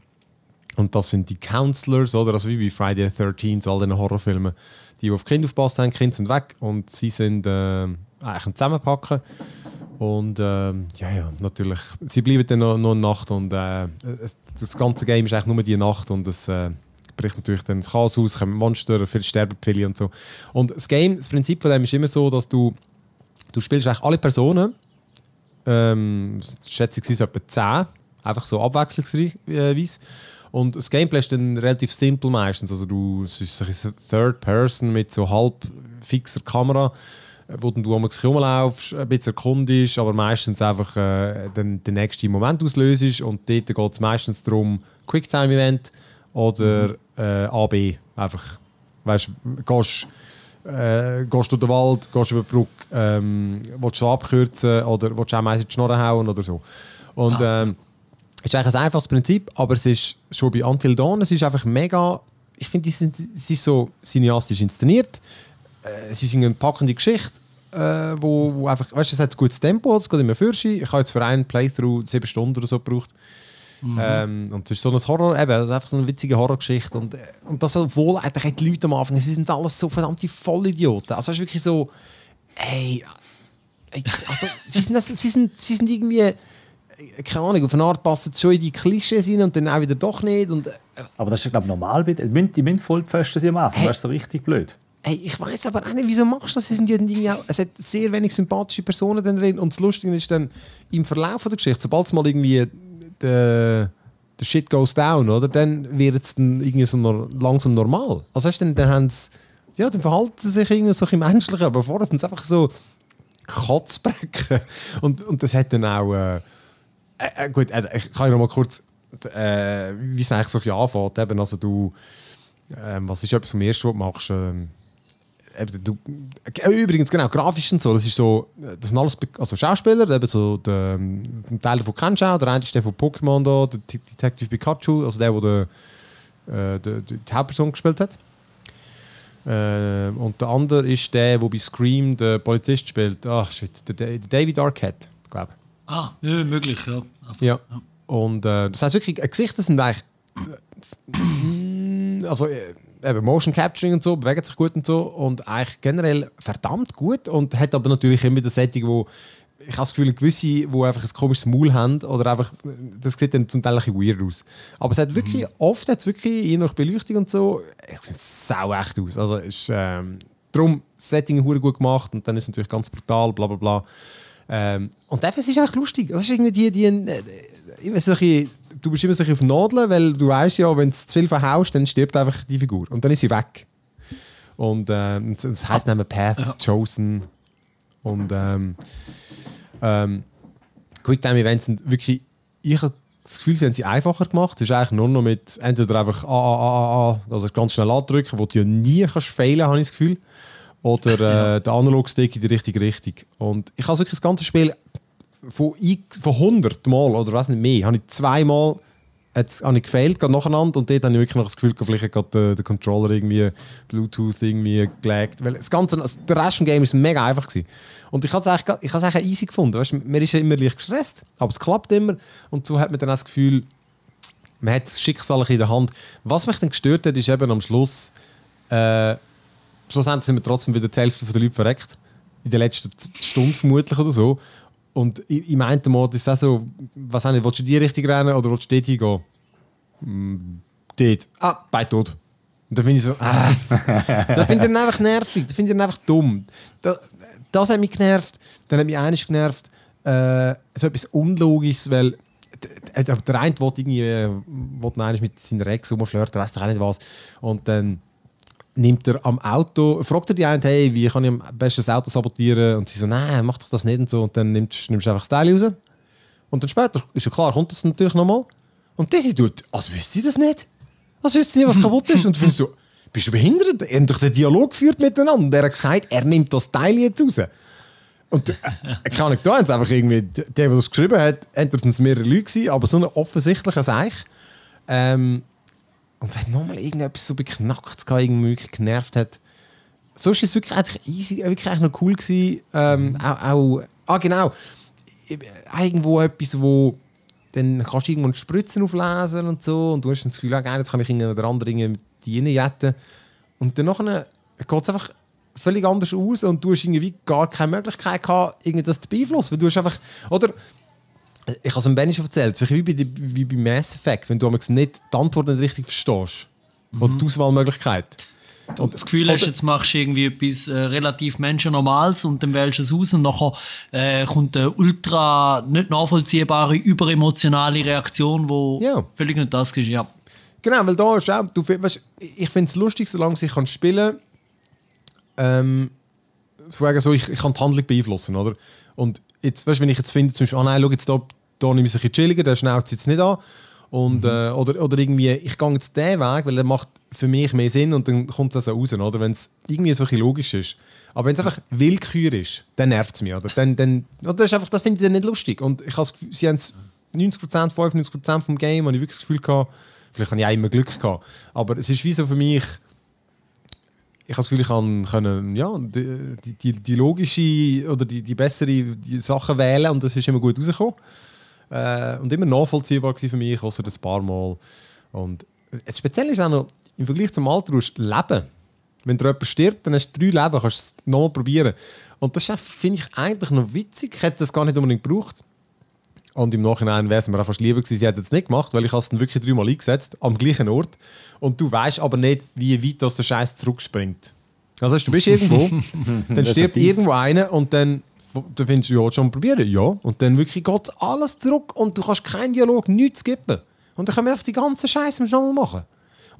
Und das sind die Counselors, oder? Also wie bei Friday the 13th, all diesen Horrorfilmen. Die, die auf Kinder aufpasst haben, Kinder sind weg und sie sind äh, eigentlich am Zusammenpacken. Und ähm, ja, ja, natürlich. Sie bleiben dann noch, noch eine Nacht und äh, das ganze Game ist eigentlich nur die Nacht und es äh, bricht natürlich dann das Chaos aus, kommen Monster, viele sterben viele und so. Und das Game, das Prinzip von dem ist immer so, dass du, du spielst eigentlich alle Personen, ähm, schätze ich, es etwa 10, einfach so abwechslungsweise. Und das Gameplay ist dann relativ simpel meistens. Also du, es ist ein Third Person mit so halb fixer Kamera, äh, wo du um dich herumlaufst, ein bisschen erkundest, aber meistens einfach äh, den, den nächsten Moment auslöst. Und dort geht es meistens darum, Quicktime-Event oder äh, AB. Einfach, weißt du, gehst äh, gehst du durch den Wald, gehst über die Brücke, ähm, willst du abkürzen oder willst du auch meistens die Schnorren hauen oder so. Und ähm, es ist eigentlich ein einfaches Prinzip, aber es ist schon bei Until Dawn, es ist einfach mega, ich finde, es ist, so cineastisch inszeniert, äh, es ist eine packende Geschichte, äh, wo, wo einfach, weißt du, es hat ein gutes Tempo, es geht immer für sich. Ich habe jetzt für einen Playthrough sieben Stunden oder so gebraucht. Ähm, und es ist so ein Horror, eben, das ist einfach so eine witzige Horrorgeschichte. Und, äh, und das, obwohl eigentlich die Leute am Anfang, sie sind alles so verdammte Vollidioten. Also es ist wirklich so, ey, ey also sie sind, sie sind, sie sind irgendwie, äh, keine Ahnung, auf eine Art passen schon in die Klischees rein und dann auch wieder doch nicht. Und, äh, Aber das ist, glaube ich, normal. Die müssen, die müssen voll gefestet sein am Anfang. Hey. Das ist so richtig blöd. Ey, ich weiß aber auch nicht, wieso machst du das? Sie sind ja auch, es hat sehr wenig sympathische Personen drin. Und das Lustige ist dann, im Verlauf der Geschichte, sobald es mal irgendwie der, der Shit goes down, oder, dann wird es dann irgendwie so nor langsam normal. Also weißt, dann, dann haben sie, ja, dann verhalten sie sich irgendwie so ein bisschen menschlicher, aber vorher sind es einfach so Kotzbrecken. Und, und das hat dann auch, äh, äh, äh, gut, also ich kann ja noch mal kurz, äh, wie es eigentlich so anfängt. Eben, also du, ähm, was ist etwas vom was du machst? Ähm, eben, du, äh, übrigens, genau, grafisch und so, das ist so, äh, das sind alles also Schauspieler, eben so der, ähm, Teil davon kennst du auch, der eine ist der von Pokémon da, der Det- Detective Pikachu, also der, der, der, äh, der, die Hauptperson gespielt hat. Ähm, und der andere ist der, der bei Scream den Polizist spielt. Ach shit, der, der David Arquette, glaube ich. Ah, ja, möglich, ja. Einfach- Ja. Und äh, das heißt wirklich, äh, Gesichter sind eigentlich. Äh, also äh, eben Motion Capturing und so, bewegen sich gut und so. Und eigentlich generell verdammt gut. Und hat aber natürlich immer das Setting, wo. Ich habe das Gefühl, gewisse, die einfach ein komisches Maul haben, oder einfach, das sieht dann zum Teil ein bisschen weird aus. Aber es hat wirklich, oft hat es wirklich, je nach Beleuchtung und so, es sieht sau echt aus. Also es ist, ähm, darum, das Setting hure gut gemacht und dann ist es natürlich ganz brutal, bla bla bla. Ähm, und es ist eigentlich lustig. Das ist irgendwie die, die immer so ein bisschen, du bist immer so auf Nadeln, weil du weißt ja, wenn du zu viel verhaust, dann stirbt einfach die Figur. Und dann ist sie weg. Und ähm, das- das heisst dann Path Chosen. Und ähm, ähm, Quicktime-Events sind wirklich, ich habe das Gefühl, sie haben sie einfacher gemacht. Es ist eigentlich nur noch mit entweder einfach A, A, A, A, A, also ganz schnell andrücken, wo du ja nie kannst failen, habe ich das Gefühl. Oder äh, der Analog-Stick in die richtige Richtung. Und ich habe wirklich das ganze Spiel von, von 100 Mal oder was nicht mehr, habe ich zweimal jetzt habe ich gefailt, gerade nacheinander und dort habe ich wirklich noch das Gefühl, vielleicht hat gerade der, Controller irgendwie Bluetooth irgendwie gelegt. Weil das Ganze, also der Rest des Games war mega einfach. Gewesen. Und ich habe es eigentlich, ich habe es easy gefunden. Weißt, man ist ja immer leicht gestresst, aber es klappt immer. Und so hat man dann das Gefühl, man hat das Schicksal in der Hand. Was mich dann gestört hat, ist eben am Schluss, äh, schlussendlich sind wir trotzdem wieder die Hälfte der Leute verreckt. In der letzten Stunde vermutlich oder so. Und im einen Mod ist es auch so, was auch nicht, willst du in die Richtung rennen oder willst du dort hingehen? dort, ah, bei tot. Und dann finde ich so, ah, das, finde ich einfach nervig, das finde ich einfach dumm. Das, das hat mich genervt, dann hat mich eines genervt, äh, so etwas Unlogisches, weil der, der eine will irgendwie will mit seiner Ex rumflirten, weiß doch auch nicht was. Und dann nimmt er am Auto, fragt er die einen, hey, wie kann ich am besten das Auto sabotieren? Und sie so, nein, mach doch das nicht und so. Und dann nimmst, nimmst du einfach das Teil raus. Und dann später, ist ja klar, kommt das natürlich nochmal. Und das tut, als wüsste sie das nicht. Als wüsste sie nicht, was kaputt ist. Und du so, bist du behindert? Er hat doch den Dialog geführt miteinander. Er hat gesagt, er nimmt das Teil jetzt raus. Und äh, kann ich da jetzt einfach irgendwie, der, der das geschrieben hat, entweder sind mehrere Leute gewesen, aber so ein offensichtlicher Seich. Ähm, und hat nochmal irgendetwas so beknackt, irgendwie genervt hat. So ist es wirklich eigentlich easy, wirklich eigentlich noch cool gewesen. Ähm, auch, auch, ah genau, irgendwo etwas, wo dann kannst du irgendwo Spritzen auflesen und so und du hast dann das Gefühl, ah, jetzt kann ich irgendeinen oder anderen mit die reinjetten. Und dann geht es einfach völlig anders aus und du hast irgendwie gar keine Möglichkeit gehabt, irgendwie das zu beeinflussen. Weil du hast einfach, oder ich habe es Benny schon erzählt, so wie bei, wie bei Mass Effect, wenn du nicht die Antwort nicht richtig verstehst. Mhm. Oder die Auswahlmöglichkeit. Und das Gefühl hast, jetzt machst du irgendwie etwas äh, relativ menschennormals und dann wählst du es aus und nachher äh, kommt eine ultra nicht nachvollziehbare, überemotionale Reaktion, die ja. völlig nicht das ist. Ja. Genau, weil da ist auch, du, weißt, ich finde es lustig, solange ich kann spielen kann, ähm, so, ich, ich kann die Handlung beeinflussen, oder? Und jetzt, weißt, wenn ich jetzt finde, zum Beispiel, oh nein, schau jetzt da, da nehme ich ein bisschen chilliger, der schnauzt jetzt nicht an. Und, mhm. äh, oder, oder irgendwie, ich gehe jetzt diesen Weg, weil der macht für mich mehr Sinn und dann kommt es also raus, oder? Wenn es irgendwie so ein logisch ist. Aber wenn es einfach Willkür ist, dann nervt es mich, oder? Dann, dann, oder das, das finde ich dann nicht lustig. Und ich habe sie haben 90%, 95% vom Game, habe ich wirklich das Gefühl gehabt, vielleicht habe ich auch immer Glück gehabt, aber es ist wie so für mich, ich habe das Gefühl, ich kann können, ja, die, die, die logische oder die, die bessere die Sachen wählen und das ist immer gut rausgekommen. Äh, und immer nachvollziehbar für mich, außer ein paar Mal. Und das Spezielle ist auch noch, im Vergleich zum Alter, du hast Leben. Wenn dir jemand stirbt, dann hast du drei Leben, kannst es nochmal probieren. Und das finde ich eigentlich noch witzig. Ich hätte das gar nicht unbedingt gebraucht. Und im Nachhinein wäre es mir auch fast lieber gewesen, sie hätte es nicht gemacht, weil ich es dann wirklich dreimal eingesetzt am gleichen Ort. Und du weißt aber nicht, wie weit das der Scheiß zurückspringt. Also du bist irgendwo, dann stirbt irgendwo einer und dann, dann findest du, ja, schon probieren. Ja. Und dann wirklich geht alles zurück und du kannst keinen Dialog, nichts skippen. Und dann können wir einfach die ganze Scheiße nochmal machen.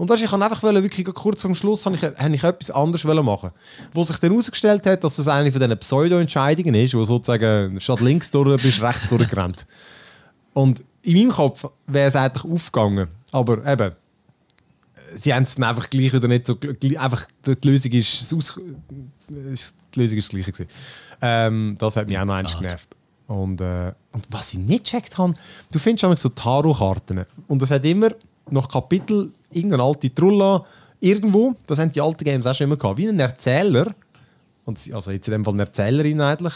Und weißt, ich habe einfach wirklich kurz am Schluss habe ich, habe ich etwas anderes machen Wo sich dann herausgestellt hat, dass das eine von diesen Pseudo-Entscheidungen ist, wo sozusagen statt links durch bist, rechts durchgerannt. Und in meinem Kopf wäre es eigentlich aufgegangen. Aber eben, sie haben es dann einfach gleich wieder nicht so. Einfach, die Lösung ist, aus, die Lösung ist das Gleiche. Gewesen. Ähm, das hat mich auch noch eins genervt. Und, äh, und was ich nicht gecheckt habe, du findest auch so Tarotkarten. Und es hat immer nach Kapitel irgendeine alte Trulla irgendwo, das haben die alten Games auch schon immer gehabt, wie ein Erzähler, und, also jetzt in dem Fall eine Erzählerin eigentlich,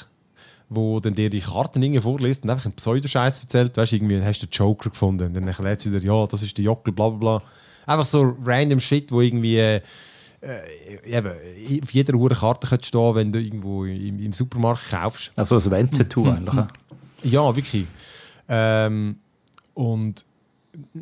wo dann dir die Karten irgendwie vorliest und einfach einen Pseudoscheiß erzählt, weißt du, irgendwie hast du den Joker gefunden, dann erklärt sie dir, ja, das ist der Jockel, bla bla bla. Einfach so random Shit, wo irgendwie äh, eben, auf jeder Uhr Karte könnte stehen, wenn du irgendwo im, im Supermarkt kaufst. Also ein Wendtattoo eigentlich. Ja, wirklich. Ähm, und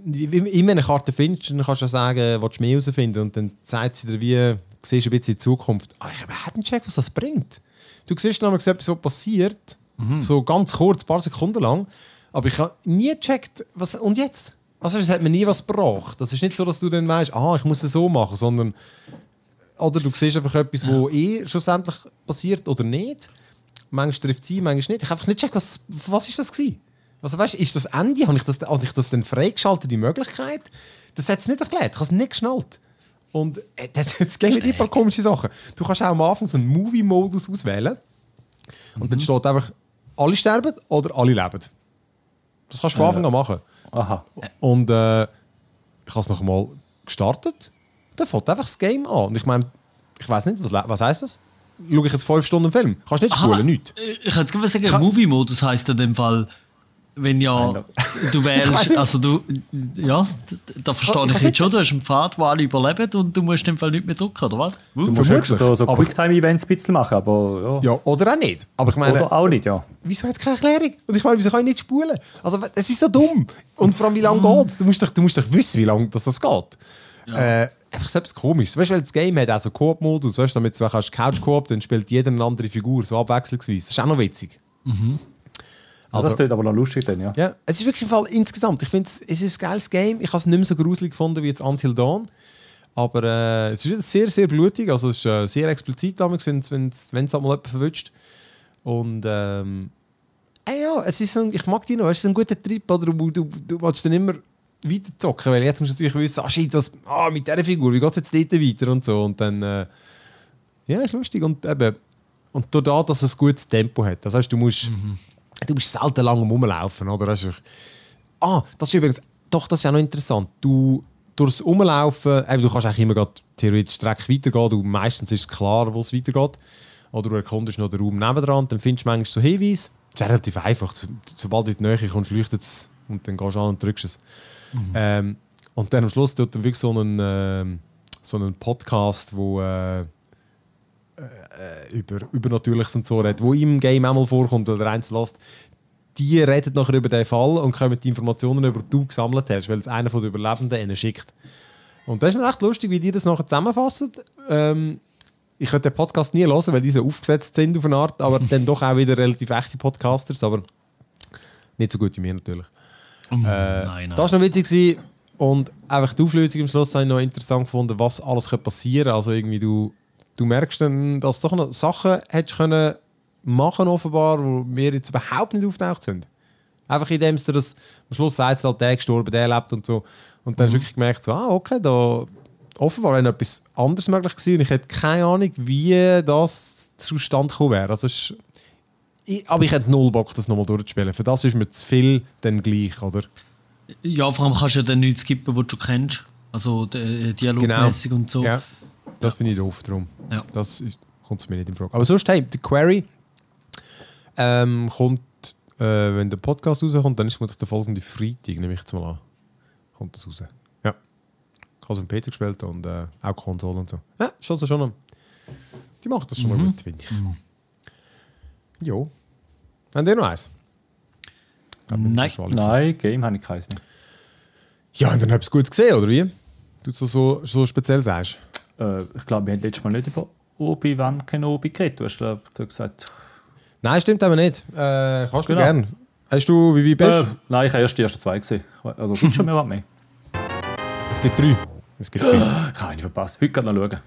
immer eine Karte findest, dann kannst du sagen, was du mehr herausfinden und dann zeigt sie dir, wie siehst du ein bisschen in die Zukunft. Ah, ich habe einen Check, was das bringt. Du siehst nämlich etwas, was passiert, mhm. so ganz kurz, ein paar Sekunden lang, aber ich habe nie gecheckt, was, und jetzt? Also es hat mir nie was gebracht. Das ist nicht so, dass du dann weißt, ah, ich muss es so machen, sondern oder du siehst einfach etwas, ja. wo eh schlussendlich passiert oder nicht. Manchmal trifft sie, manchmal nicht. Ich habe einfach nicht gecheckt, was, was ist das gewesen? Also weißt, ist das Ende? Habe ich das, habe ich das dann freigeschaltet, die Möglichkeit? Das hat es nicht erklärt. Ich habe es nicht geschnallt. Und äh, das, das geht mit ein paar komische Sachen. Du kannst auch am Anfang so einen Movie-Modus auswählen. Und mhm. dann steht einfach, alle sterben oder alle leben. Das kannst du von Anfang an machen. Aha. Und äh, ich habe es noch einmal gestartet. Dann fängt einfach das Game an. Und ich meine, ich weiß nicht, was, was heisst das? Schaue ich jetzt fünf Stunden Film? Kannst du nicht spulen, nichts. Ich hätte gerade sagen, Movie-Modus heisst in dem Fall wenn ja du wählst, also du, ja, da verstehe ich jetzt schon, du hast einen Pfad, wo alle überleben und du musst in dem Fall nicht mehr drücken, oder was? Du musst Vermutlich. so, so Quicktime-Events ein bisschen machen, aber ja. ja. Oder auch nicht. Aber ich meine, oder auch nicht, ja. Wieso hat es keine Erklärung? Und ich meine, wieso kann ich nicht spulen? Also, es ist so dumm. Und vor allem, wie lange mm. geht es? Du musst doch, du musst doch wissen, wie lange das, das geht. Ja. Äh, einfach so etwas komisches. Weißt du, weil das Game hat auch so Koop-Modus, weißt du, damit du Couch-Koop, dann spielt jeder eine andere Figur, so abwechslungsweise. Das ist auch noch witzig. Mhm. Also, das klingt aber noch lustig dann, ja. Ja, es ist wirklich im Fall insgesamt, ich finde es ist ein geiles Game. Ich habe es nicht mehr so gruselig gefunden wie jetzt Until Dawn. Aber äh, es ist sehr, sehr blutig, also es ist äh, sehr explizit damals, wenn es halt mal jemand verwünscht. Und ähm, äh, ja, es ist ein, ich mag die noch, es ist ein guter Trip, oder du, du, du willst dann immer weiter zocken, weil jetzt musst du natürlich wissen, ah shit, was, ah, mit dieser Figur, wie geht es jetzt dort weiter und so. Und dann, äh, ja, ist lustig. Und eben, und dadurch, dass es ein gutes Tempo hat. Das heißt, du musst... Mhm du bist selten lang rumlaufen, oder? Also, ah, das ist übrigens, doch, das ist ja noch interessant. Du, durchs Umlaufen, eben, du kannst eigentlich immer theoretisch Strecke weitergehen, du, meistens ist es klar, wo es weitergeht. Oder du erkundest noch den Raum nebendran, dann findest du manchmal so Hinweise. Das ist relativ einfach. Sobald du in die Nähe kommst, leuchtet es und dann gehst du an und drückst es. Mhm. Ähm, und dann am Schluss tut er wirklich so einen, äh, so einen Podcast, wo äh, äh, über Übernatürliches und so redet, wo im Game einmal vorkommt oder eins lässt, die reden nachher über den Fall und kommen die Informationen über die du gesammelt hast, weil es einer von den Überlebenden ihnen schickt. Und das ist recht lustig, wie die das nachher zusammenfassen. Ähm, ich könnte den Podcast nie hören, weil diese aufgesetzt sind auf eine Art, aber dann doch auch wieder relativ echte Podcasters, aber nicht so gut wie mir natürlich. Oh, äh, nein, nein. Das war noch witzig und einfach die Auflösung am Schluss habe ich noch interessant gefunden, was alles passieren kann. Also irgendwie du du merkst dann, dass du doch noch Sachen hättest können machen offenbar, wo mir jetzt überhaupt nicht auftaucht sind. Einfach indem du das am Schluss sagt, halt der gestorben, der lebt und so. Und dann mhm. hast du wirklich gemerkt, so, ah, okay, da offenbar wäre etwas anderes möglich gewesen. Und ich hätte keine Ahnung, wie das zustande gekommen wäre. Also ist, ich, aber ich hätte null Bock, das nochmal durchzuspielen. Für das ist mir zu viel dann gleich, oder? Ja, vor allem kannst du ja dann nichts skippen, was du kennst. Also äh, dialogmäßig genau. und so. Ja. Das ja. finde ich doof drum. Ja. Das kommt mir nicht in Frage. Aber sonst, hey, die Query ähm, kommt, äh, wenn der Podcast rauskommt, dann ist es der folgende Freitag, nehme ich jetzt mal an. Kommt das raus. Ja. Ich habe es auf dem PC gespielt und äh, auch Konsole und so. Ja, schon so schon. Die machen das schon mhm. mal gut, finde ich. Mhm. Jo. Haben die noch eins? Nein, Nein Game habe ich keins mehr. Ja, und dann habt ihr es gut gesehen, oder wie? Du so, so, so speziell sagst. Äh, ich glaube, wir haben letztes Mal nicht über Obi-Wan Kenobi geredet. Du hast glaub, du gesagt... Nein, stimmt aber nicht. Äh, kannst du genau. gerne. Hast du, wie, wie bist äh, Nein, ich habe erst die ersten zwei gesehen. Also gibt schon mehr was mehr. Es gibt drei. Es gibt drei. ich habe verpasst. Heute kann noch schauen.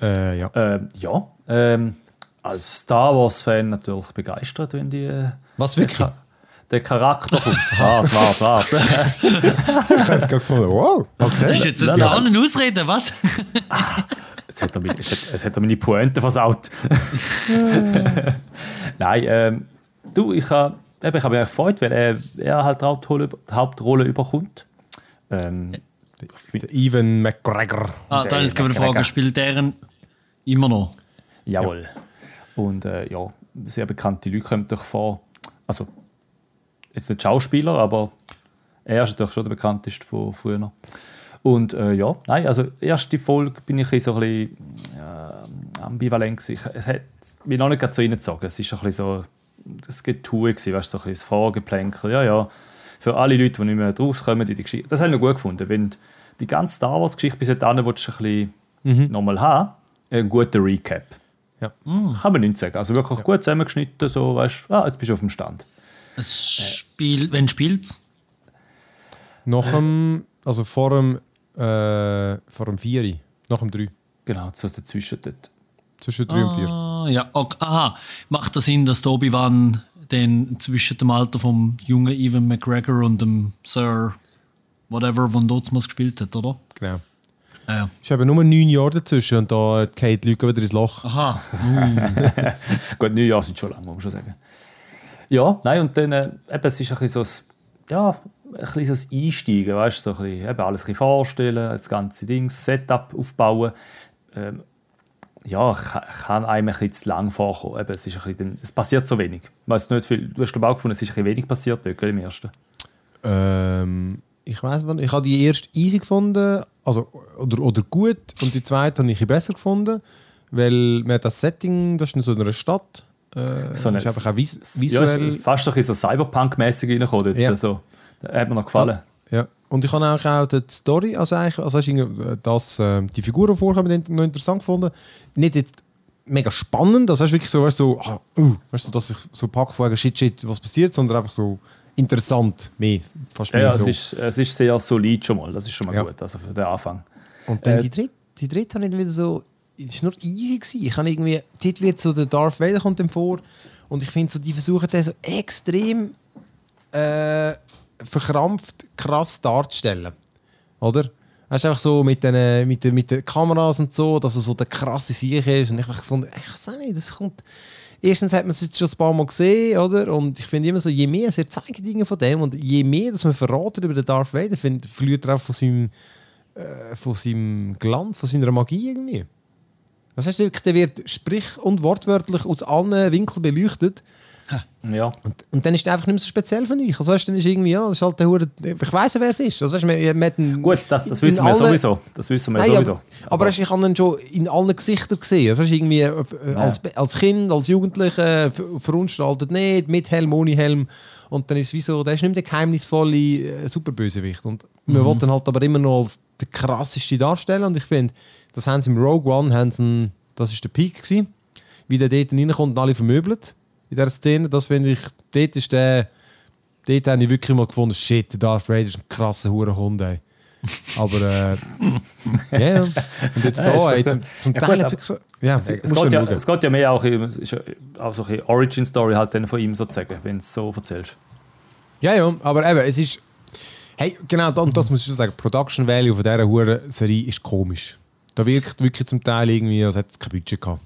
Äh, ja. Äh, ja. Ähm, als Star Wars-Fan natürlich begeistert, wenn die... Äh, was, wirklich? der Charakter kommt. Warte, warte, warte. ich habe jetzt gerade gefunden, wow, okay. Ist jetzt eine eine Ausrede, was? Jetzt hat er, meine, jetzt hat er meine Pointe versaut. Nein, ähm, du, ich habe ich hab mich gefreut, weil er, er halt die Hauptrolle, die Hauptrolle überkommt. Ähm, der Ivan McGregor. Ah, dann ist eine Frage, spielt der immer noch? Jawohl. Ja. Und äh, ja, sehr bekannte Leute kommen durch vor. Also jetzt nicht Schauspieler, aber er ist natürlich schon der bekannteste von früher. Und äh, ja, nein, also erste Folge bin ich so ein bisschen äh, ambivalent gewesen. Es hat mich noch nicht so reingezogen. Es ist ein bisschen so das Getue gewesen, weißt, so ein bisschen das Vorgeplänkel. Ja, ja, für alle Leute, die nicht mehr draufkommen in die Geschichte. Das habe ich noch gut gefunden. Wenn die ganze Star Wars-Geschichte bis dahin willst du ein bisschen mhm. nochmal haben, ein guter Recap. Ja. Mm. Kann man nicht sagen. Also wirklich ja. gut zusammengeschnitten, so, weißt du, ah, jetzt bist du auf dem Stand. Es Spiel, wenn spielt es? Nach dem, also vor dem, äh, vor dem 4, nach dem 3. Genau, so dazwischen dort. Zwischen 3 ah, und 4. Ja, okay. aha. Macht das Sinn, dass der Obi-Wan zwischen dem Alter vom jungen Evan McGregor und dem Sir whatever, von dort mal gespielt hat, oder? Genau. Ah, ja. Es ist eben nur neun Jahre dazwischen und da geht die Leute wieder ins Loch. Aha. Gut, neun Jahre sind schon lang, muss man schon sagen. Ja, nein, und dann, äh, eben, es ist ein bisschen so ein, ja, ein bisschen so ein Einsteigen, weißt du, so ein bisschen, eben alles ein bisschen vorstellen, das ganze Ding, Setup aufbauen. Ähm, ja, kann einem ein bisschen zu lang vorkommen. Eben, es, ist ein bisschen, es passiert so wenig. Weißt nicht viel, du hast glaube auch gefunden, es ist ein bisschen wenig passiert dort, im ersten. Ähm, ich weiß nicht, ich habe die erste easy gefunden, also, oder, oder gut, und die zweite habe ich besser gefunden, weil man das Setting, das ist in so einer Stadt, äh, so eine, ist einfach auch vis visuell... Ja, fast so, so Cyberpunk-mäßig reingekommen. Ja. So. Das hat mir noch gefallen. Ja. Und ich habe auch, auch die Story, also eigentlich, also das, äh, die Figuren vorkommen, noch interessant gefunden. Nicht jetzt mega spannend, das ist wirklich so, weißt, so, ah, uh, weißt du, dass ich so packe vorher, shit, shit, was passiert, sondern einfach so interessant, mehr, fast mehr ja, so. es, ist, es ist sehr solid schon mal, das ist schon mal ja. gut, also für den Anfang. Und dann äh, die dritte, die dritte habe ich wieder so, es war nur easy gewesen. Ich habe irgendwie, dort wird so der Darth Vader kommt dem vor und ich finde so, die versuchen den so extrem äh, verkrampft krass darzustellen. Oder? Weißt einfach so mit den, mit, den, mit den Kameras und so, dass er so der krasse Sieg ist. Und ich habe gefunden, ich weiß nicht, das kommt. Erstens hat man es jetzt schon ein paar Mal gesehen, oder? Und ich finde immer so, je mehr er zeigt Dinge von dem und je mehr dass man verratet über den Darth Vader, find, verliert er auch von seinem, äh, von seinem Glanz, von seiner Magie irgendwie. Das heißt der wird sprich- und wortwörtlich aus allen Winkeln beleuchtet. Ja. Und, und dann ist er einfach nicht mehr so speziell für dich. Also, dann ist irgendwie, ja, das ist halt der Hure, ich weiss, wer es ist. Also, weißt, wir, wir einen, Gut, das, das wissen wir allen, sowieso. Das wissen wir Nein, sowieso. Aber, aber, aber ich habe ihn schon in allen Gesichtern gesehen. Also, irgendwie äh, als, als Kind, als Jugendlicher, verunstaltet nicht, mit Helm, ohne Helm. Und dann ist es wie so, der ist nicht mehr der geheimnisvolle äh, Superbösewicht. Und mhm. wir wollten halt aber immer noch als der krasseste darstellen. Und ich finde, das haben sie im Rogue One, haben sie, das ist der Peak gewesen, wie der dort reinkommt und alle vermöbelt in dieser Szene. Das finde ich, dort ist der, dort habe ich wirklich mal gefunden, shit, der Darth Vader ist ein krasser Hurenhund, ey. Aber äh, ja, yeah. und jetzt da, ey, zum, zum Teil ja, gut, so, ja, es, es, geht ja, es geht ja mehr auch, ist auch so eine Origin-Story halt dann von ihm sozusagen, wenn du es so erzählst. Ja, ja, aber eben, es ist, hey, genau, und das muss ich schon sagen, Production Value von dieser Huren-Serie ist komisch. Da wirkt wirklich zum Teil irgendwie, als hätte es kein Budget gehabt.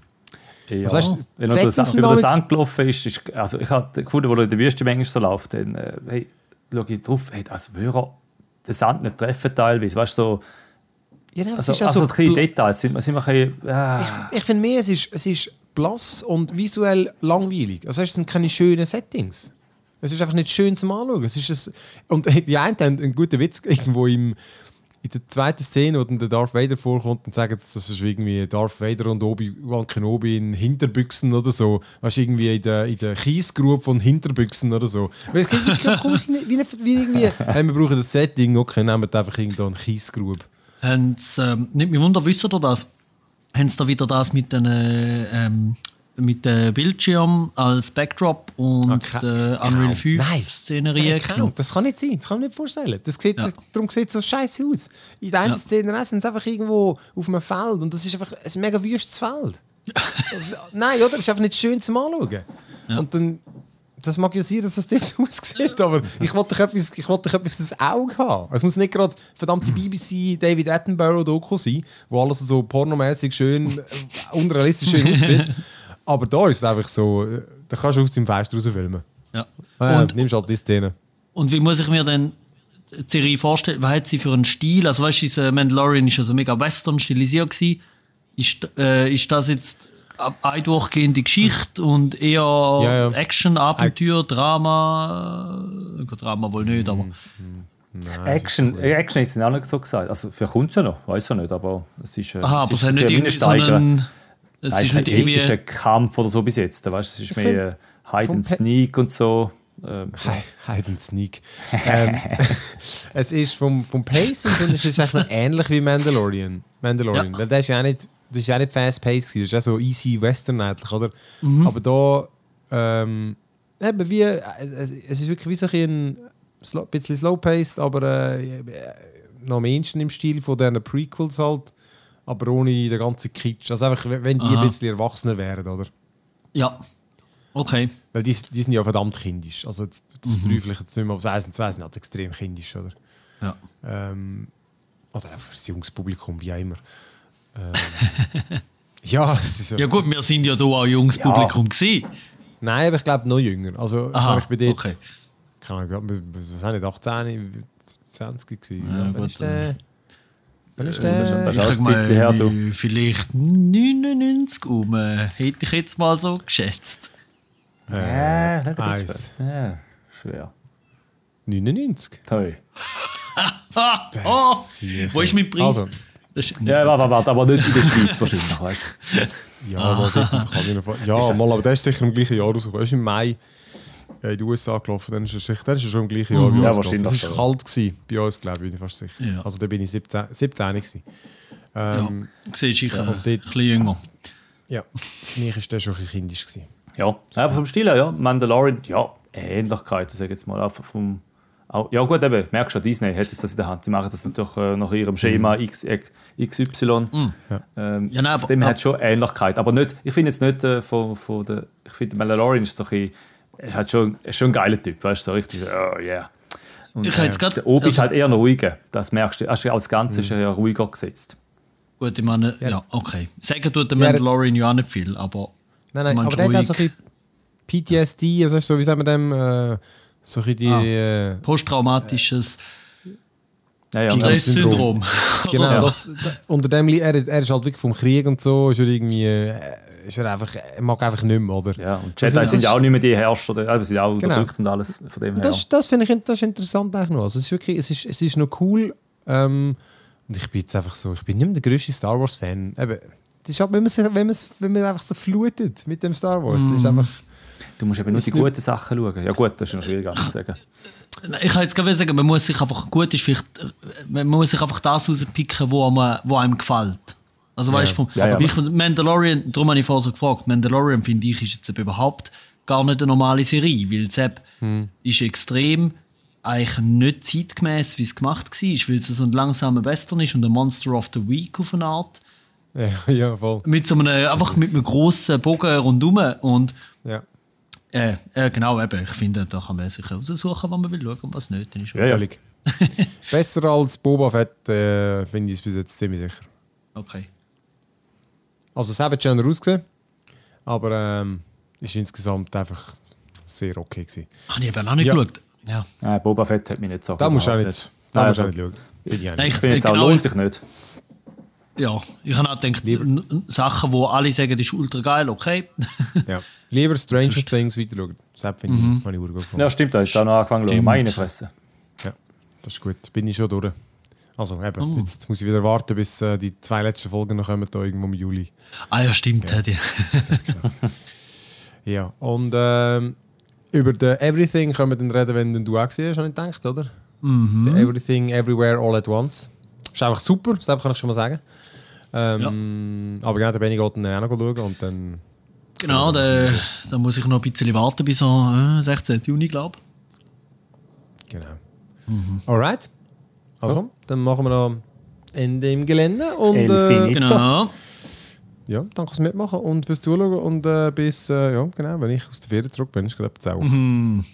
Ja, also heißt, wenn das, über das angelaufen ist, ist, also ich habe gefunden, wo in der Wüste manchmal so läuft, dann äh, hey, schaue ich drauf, hey, als würde er den Sand nicht treffen teilweise, weißt du, so ja, nein, also, ist also, also ein Details sind, sind wir ein bisschen, ah. Ich, ich finde mehr, es ist, es ist blass und visuell langweilig. Also es sind keine schönen Settings. Es ist einfach nicht schön zum Anschauen. Es ist ein, und die einen haben einen guten Witz irgendwo im in der zweiten Szene, wo dann der Darth Vader vorkommt und sagt, das ist irgendwie Darth Vader und Obi-Wan Kenobi in Hinterbüchsen oder so. Weißt du, irgendwie in der, in der Kiesgrube von Hinterbüchsen oder so. Weil es wirklich komisch, wie, wie irgendwie, hey, wir brauchen das Setting, okay, nehmen wir einfach irgendwo eine Kiesgrube. Ähm, nicht mich wunder, wisst ihr das? Haben sie da wieder das mit den ähm, mit dem Bildschirm als Backdrop und okay. der Unreal 5 Szenerie genommen. Das kann nicht sein, das kann ich mir nicht vorstellen. Das sieht, ja. Darum sieht es so scheiße aus. In der einen ja. Szene sind sie einfach irgendwo auf einem Feld und das ist einfach ein mega wüstes Feld. ist, nein, oder? Das ist einfach nicht schön zum Anschauen. Ja. Und dann, das mag ja sein, dass es dort aussieht, aber ich wollte doch etwas, ich wollte etwas ins Auge haben. Es muss nicht gerade verdammte BBC David Attenborough Doku sein, wo alles so pornomäßig schön, äh, unrealistisch schön aussieht. Aber da ist es einfach so, äh, da kannst du aus dem Fenster raus filmen. Ja. Äh, und, nimmst halt die Szene. Und wie muss ich mir denn die Serie vorstellen? Was hat sie für einen Stil? Also weißt du, Mandalorian ist also mega western stilisiert gewesen. Ist, äh, ist das jetzt eine durchgehende Geschichte und eher ja, ja. Action, Abenteuer, Drama? Äh, Drama wohl nicht, aber... Nein, Action, ist Action ist auch nicht so gesagt. Also für kommt es ja noch, weiß ich nicht, aber es ist. Aha, aber es, es hat nicht irgendwie so einen es Nein, ist nicht irgendwie... ein Kampf oder so bis jetzt. Weißt, es ist mehr Hide and Sneak und so. Ähm, Hide and Sneak. ähm, es ist vom, vom Pacing finde ich, ist es noch ähnlich wie Mandalorian. Mandalorian. Ja. Weil das ist ja nicht, das ist ja nicht fast paced, das ist ja so easy Western eigentlich, oder? Mhm. Aber da ähm, eben wie, es, es ist wirklich wie so ein bisschen slow paced, aber äh, noch am ehesten im Stil von diesen Prequels halt aber ohne den ganzen Kitsch. Also einfach, wenn die Aha. ein bisschen erwachsener wären, oder? Ja. Okay. Weil die, die sind ja verdammt kindisch. Also das, das mhm. Dreifliche jetzt nicht mehr, aber das 1 und 2 sind halt extrem kindisch, oder? Ja. Ähm, oder einfach das Jungspublikum, wie auch immer. Ähm, ja, es ist ja gut, wir sind ja da auch Jungspublikum ja. gewesen. Nein, aber ich glaube noch jünger. Also Aha, ich bin dort, okay. keine Ahnung, was nicht, 18, 20 gewesen. Ja, ja, gut, das ist der? das Ich sag her, mal, du. vielleicht 99 um. äh, Hätte ich jetzt mal so geschätzt. Äh, nicht ein bisschen. Ja, schwer. 99. Toll. Ah, oh, wo ist mein Preis? Also, Das ist- Ja, warte, warte, aber nicht in der Schweiz wahrscheinlich, weißt du? ja, aber jetzt kann ich noch Ja, mal, aber der ist sicher im gleichen Jahr rausgekommen. Er ist im Mai äh, in die USA gelaufen, dann ist sicher, dann ist er schon im gleichen Jahr wie Ja, uns wahrscheinlich gelaufen. Es war kalt gewesen, bei uns, glaube ich, bin ich fast sicher. Ja. Also da bin ich 17, 17 gewesen. Ähm, Siehst du, ich äh, ein und dort- bisschen jünger. ja. für mich war der schon ein bisschen kindisch. Gewesen. Ja, aber vom Stil her, ja. Mandalorian, ja, Ähnlichkeit, sag ich jetzt mal. Einfach vom, auch, ja, gut, eben, merkst schon, Disney hat jetzt das in der Hand. Die machen das natürlich äh, nach ihrem Schema X, X, XY. Ähm, Ja, nein, aber- dem aber- hat schon Ähnlichkeit. Aber nicht, ich finde jetzt nicht äh, von, von der. Ich finde, Mandalorian ist so ein bisschen. Er hat schon, er ist schon ein geiler Typ, weißt du, so richtig, oh yeah. Und, Ich jetzt grad- der Obi ist also- halt eher ruhiger. Das merkst du. Also als Ganzes ist er ja ruhiger gesetzt. Gut, ich meine, ja, okay. Sagen tut der Ja, Mandalorian ja auch nicht viel, aber. Nein, nein, aber der hat auch so ein bisschen PTSD, also so, wie sagen wir dem, äh, so ein die... Ah. Äh, Posttraumatisches Ja, ja, Stresssyndrom. Genau, das, da, unter dem, Li- er, er ist halt wirklich vom Krieg und so, ist er irgendwie, äh, ist er einfach, er mag einfach nicht mehr, oder? ja, und Jedi ist- sind ja auch nicht mehr die Herrscher, oder? Ja, sind auch Genau. unterdrückt und alles von dem her. Das, das finde ich das ist interessant eigentlich noch. Also es ist wirklich, es ist, es ist noch cool. Ähm, und ich bin jetzt einfach so, ich bin nicht mehr der größte Star Wars Fan. Eben, das ist halt, wenn man, sich, wenn, man, wenn man einfach so flutet mit dem Star Wars, das ist einfach, Du musst eben nur die nicht- guten Sachen schauen. Ja gut, das ist noch schwierig zu sagen. Ich kann jetzt gerade sagen, man muss sich einfach gut ist, vielleicht, man muss sich einfach das rauspicken, wo, man, wo einem gefällt. Also weißt du, vom- Ja, ich, Mandalorian, darum habe ich vorher so gefragt, Mandalorian finde ich ist jetzt überhaupt gar nicht eine normale Serie, weil es Hm. ist extrem eigentlich nicht zeitgemäß, wie es gemacht war, weil es so ein langsamer Western ist und ein Monster of the Week auf eine Art. ja, ja, voll. Mit so einem, einfach mit einem grossen Bogen rundum und Ja. äh, äh, genau, eben, ich finde, da kann man sich aussuchen, was man will schauen und was nicht. Dann ist Ja, ja. Besser als Boba Fett, äh, finde ich es bis jetzt ziemlich sicher. Okay. Also es hat schöner ausgesehen, aber ähm, ist insgesamt einfach sehr okay gewesen. Habe ich eben auch nicht Ja. geschaut. Ja. Nein, Boba Fett hat mich nicht so Da musst du auch nicht, da Nein, musst du auch also, nicht schauen. Bin ich Nein. Ich finde jetzt auch, Genau. lohnt sich nicht. Ja, ich habe auch gedacht, Lieber- Sachen, wo alle sagen, das ist ultra geil, okay. Ja. Lieber Stranger Things weiter schauen. Das finde Mhm. ich, habe ich auch gut gefunden. Ja, stimmt, da ist auch noch angefangen zu. Meine Fresse. Ja, das ist gut. Bin ich schon durch. Also eben, Oh. jetzt muss ich wieder warten, bis äh, die zwei letzten Folgen noch kommen, da irgendwo im Juli. Ah ja, stimmt. Ja. Die. Ja, und ähm, über den Everything können wir dann reden, wenn du auch hast, habe ich gedacht, oder? Mhm. The Everything, Everywhere, All at Once. Ist einfach super, das kann ich schon mal sagen. Ähm, Aber genau, da bin ich gerade dann auch noch schauen und dann... Genau, da, da muss ich noch ein bisschen warten bis so äh, 16. Juni, glaube Genau. Mhm. Alright. Also, dann machen wir noch Ende im Gelände und... Äh. Genau. ja, danke fürs Mitmachen und fürs Zuschauen und äh, bis, äh, ja, genau, wenn ich aus der Ferien zurück bin, ist glaube ich zwei Wochen.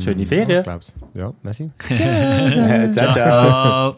Schöne Ich Ferien. glaube Ja, merci. ciao, ciao. Ciao.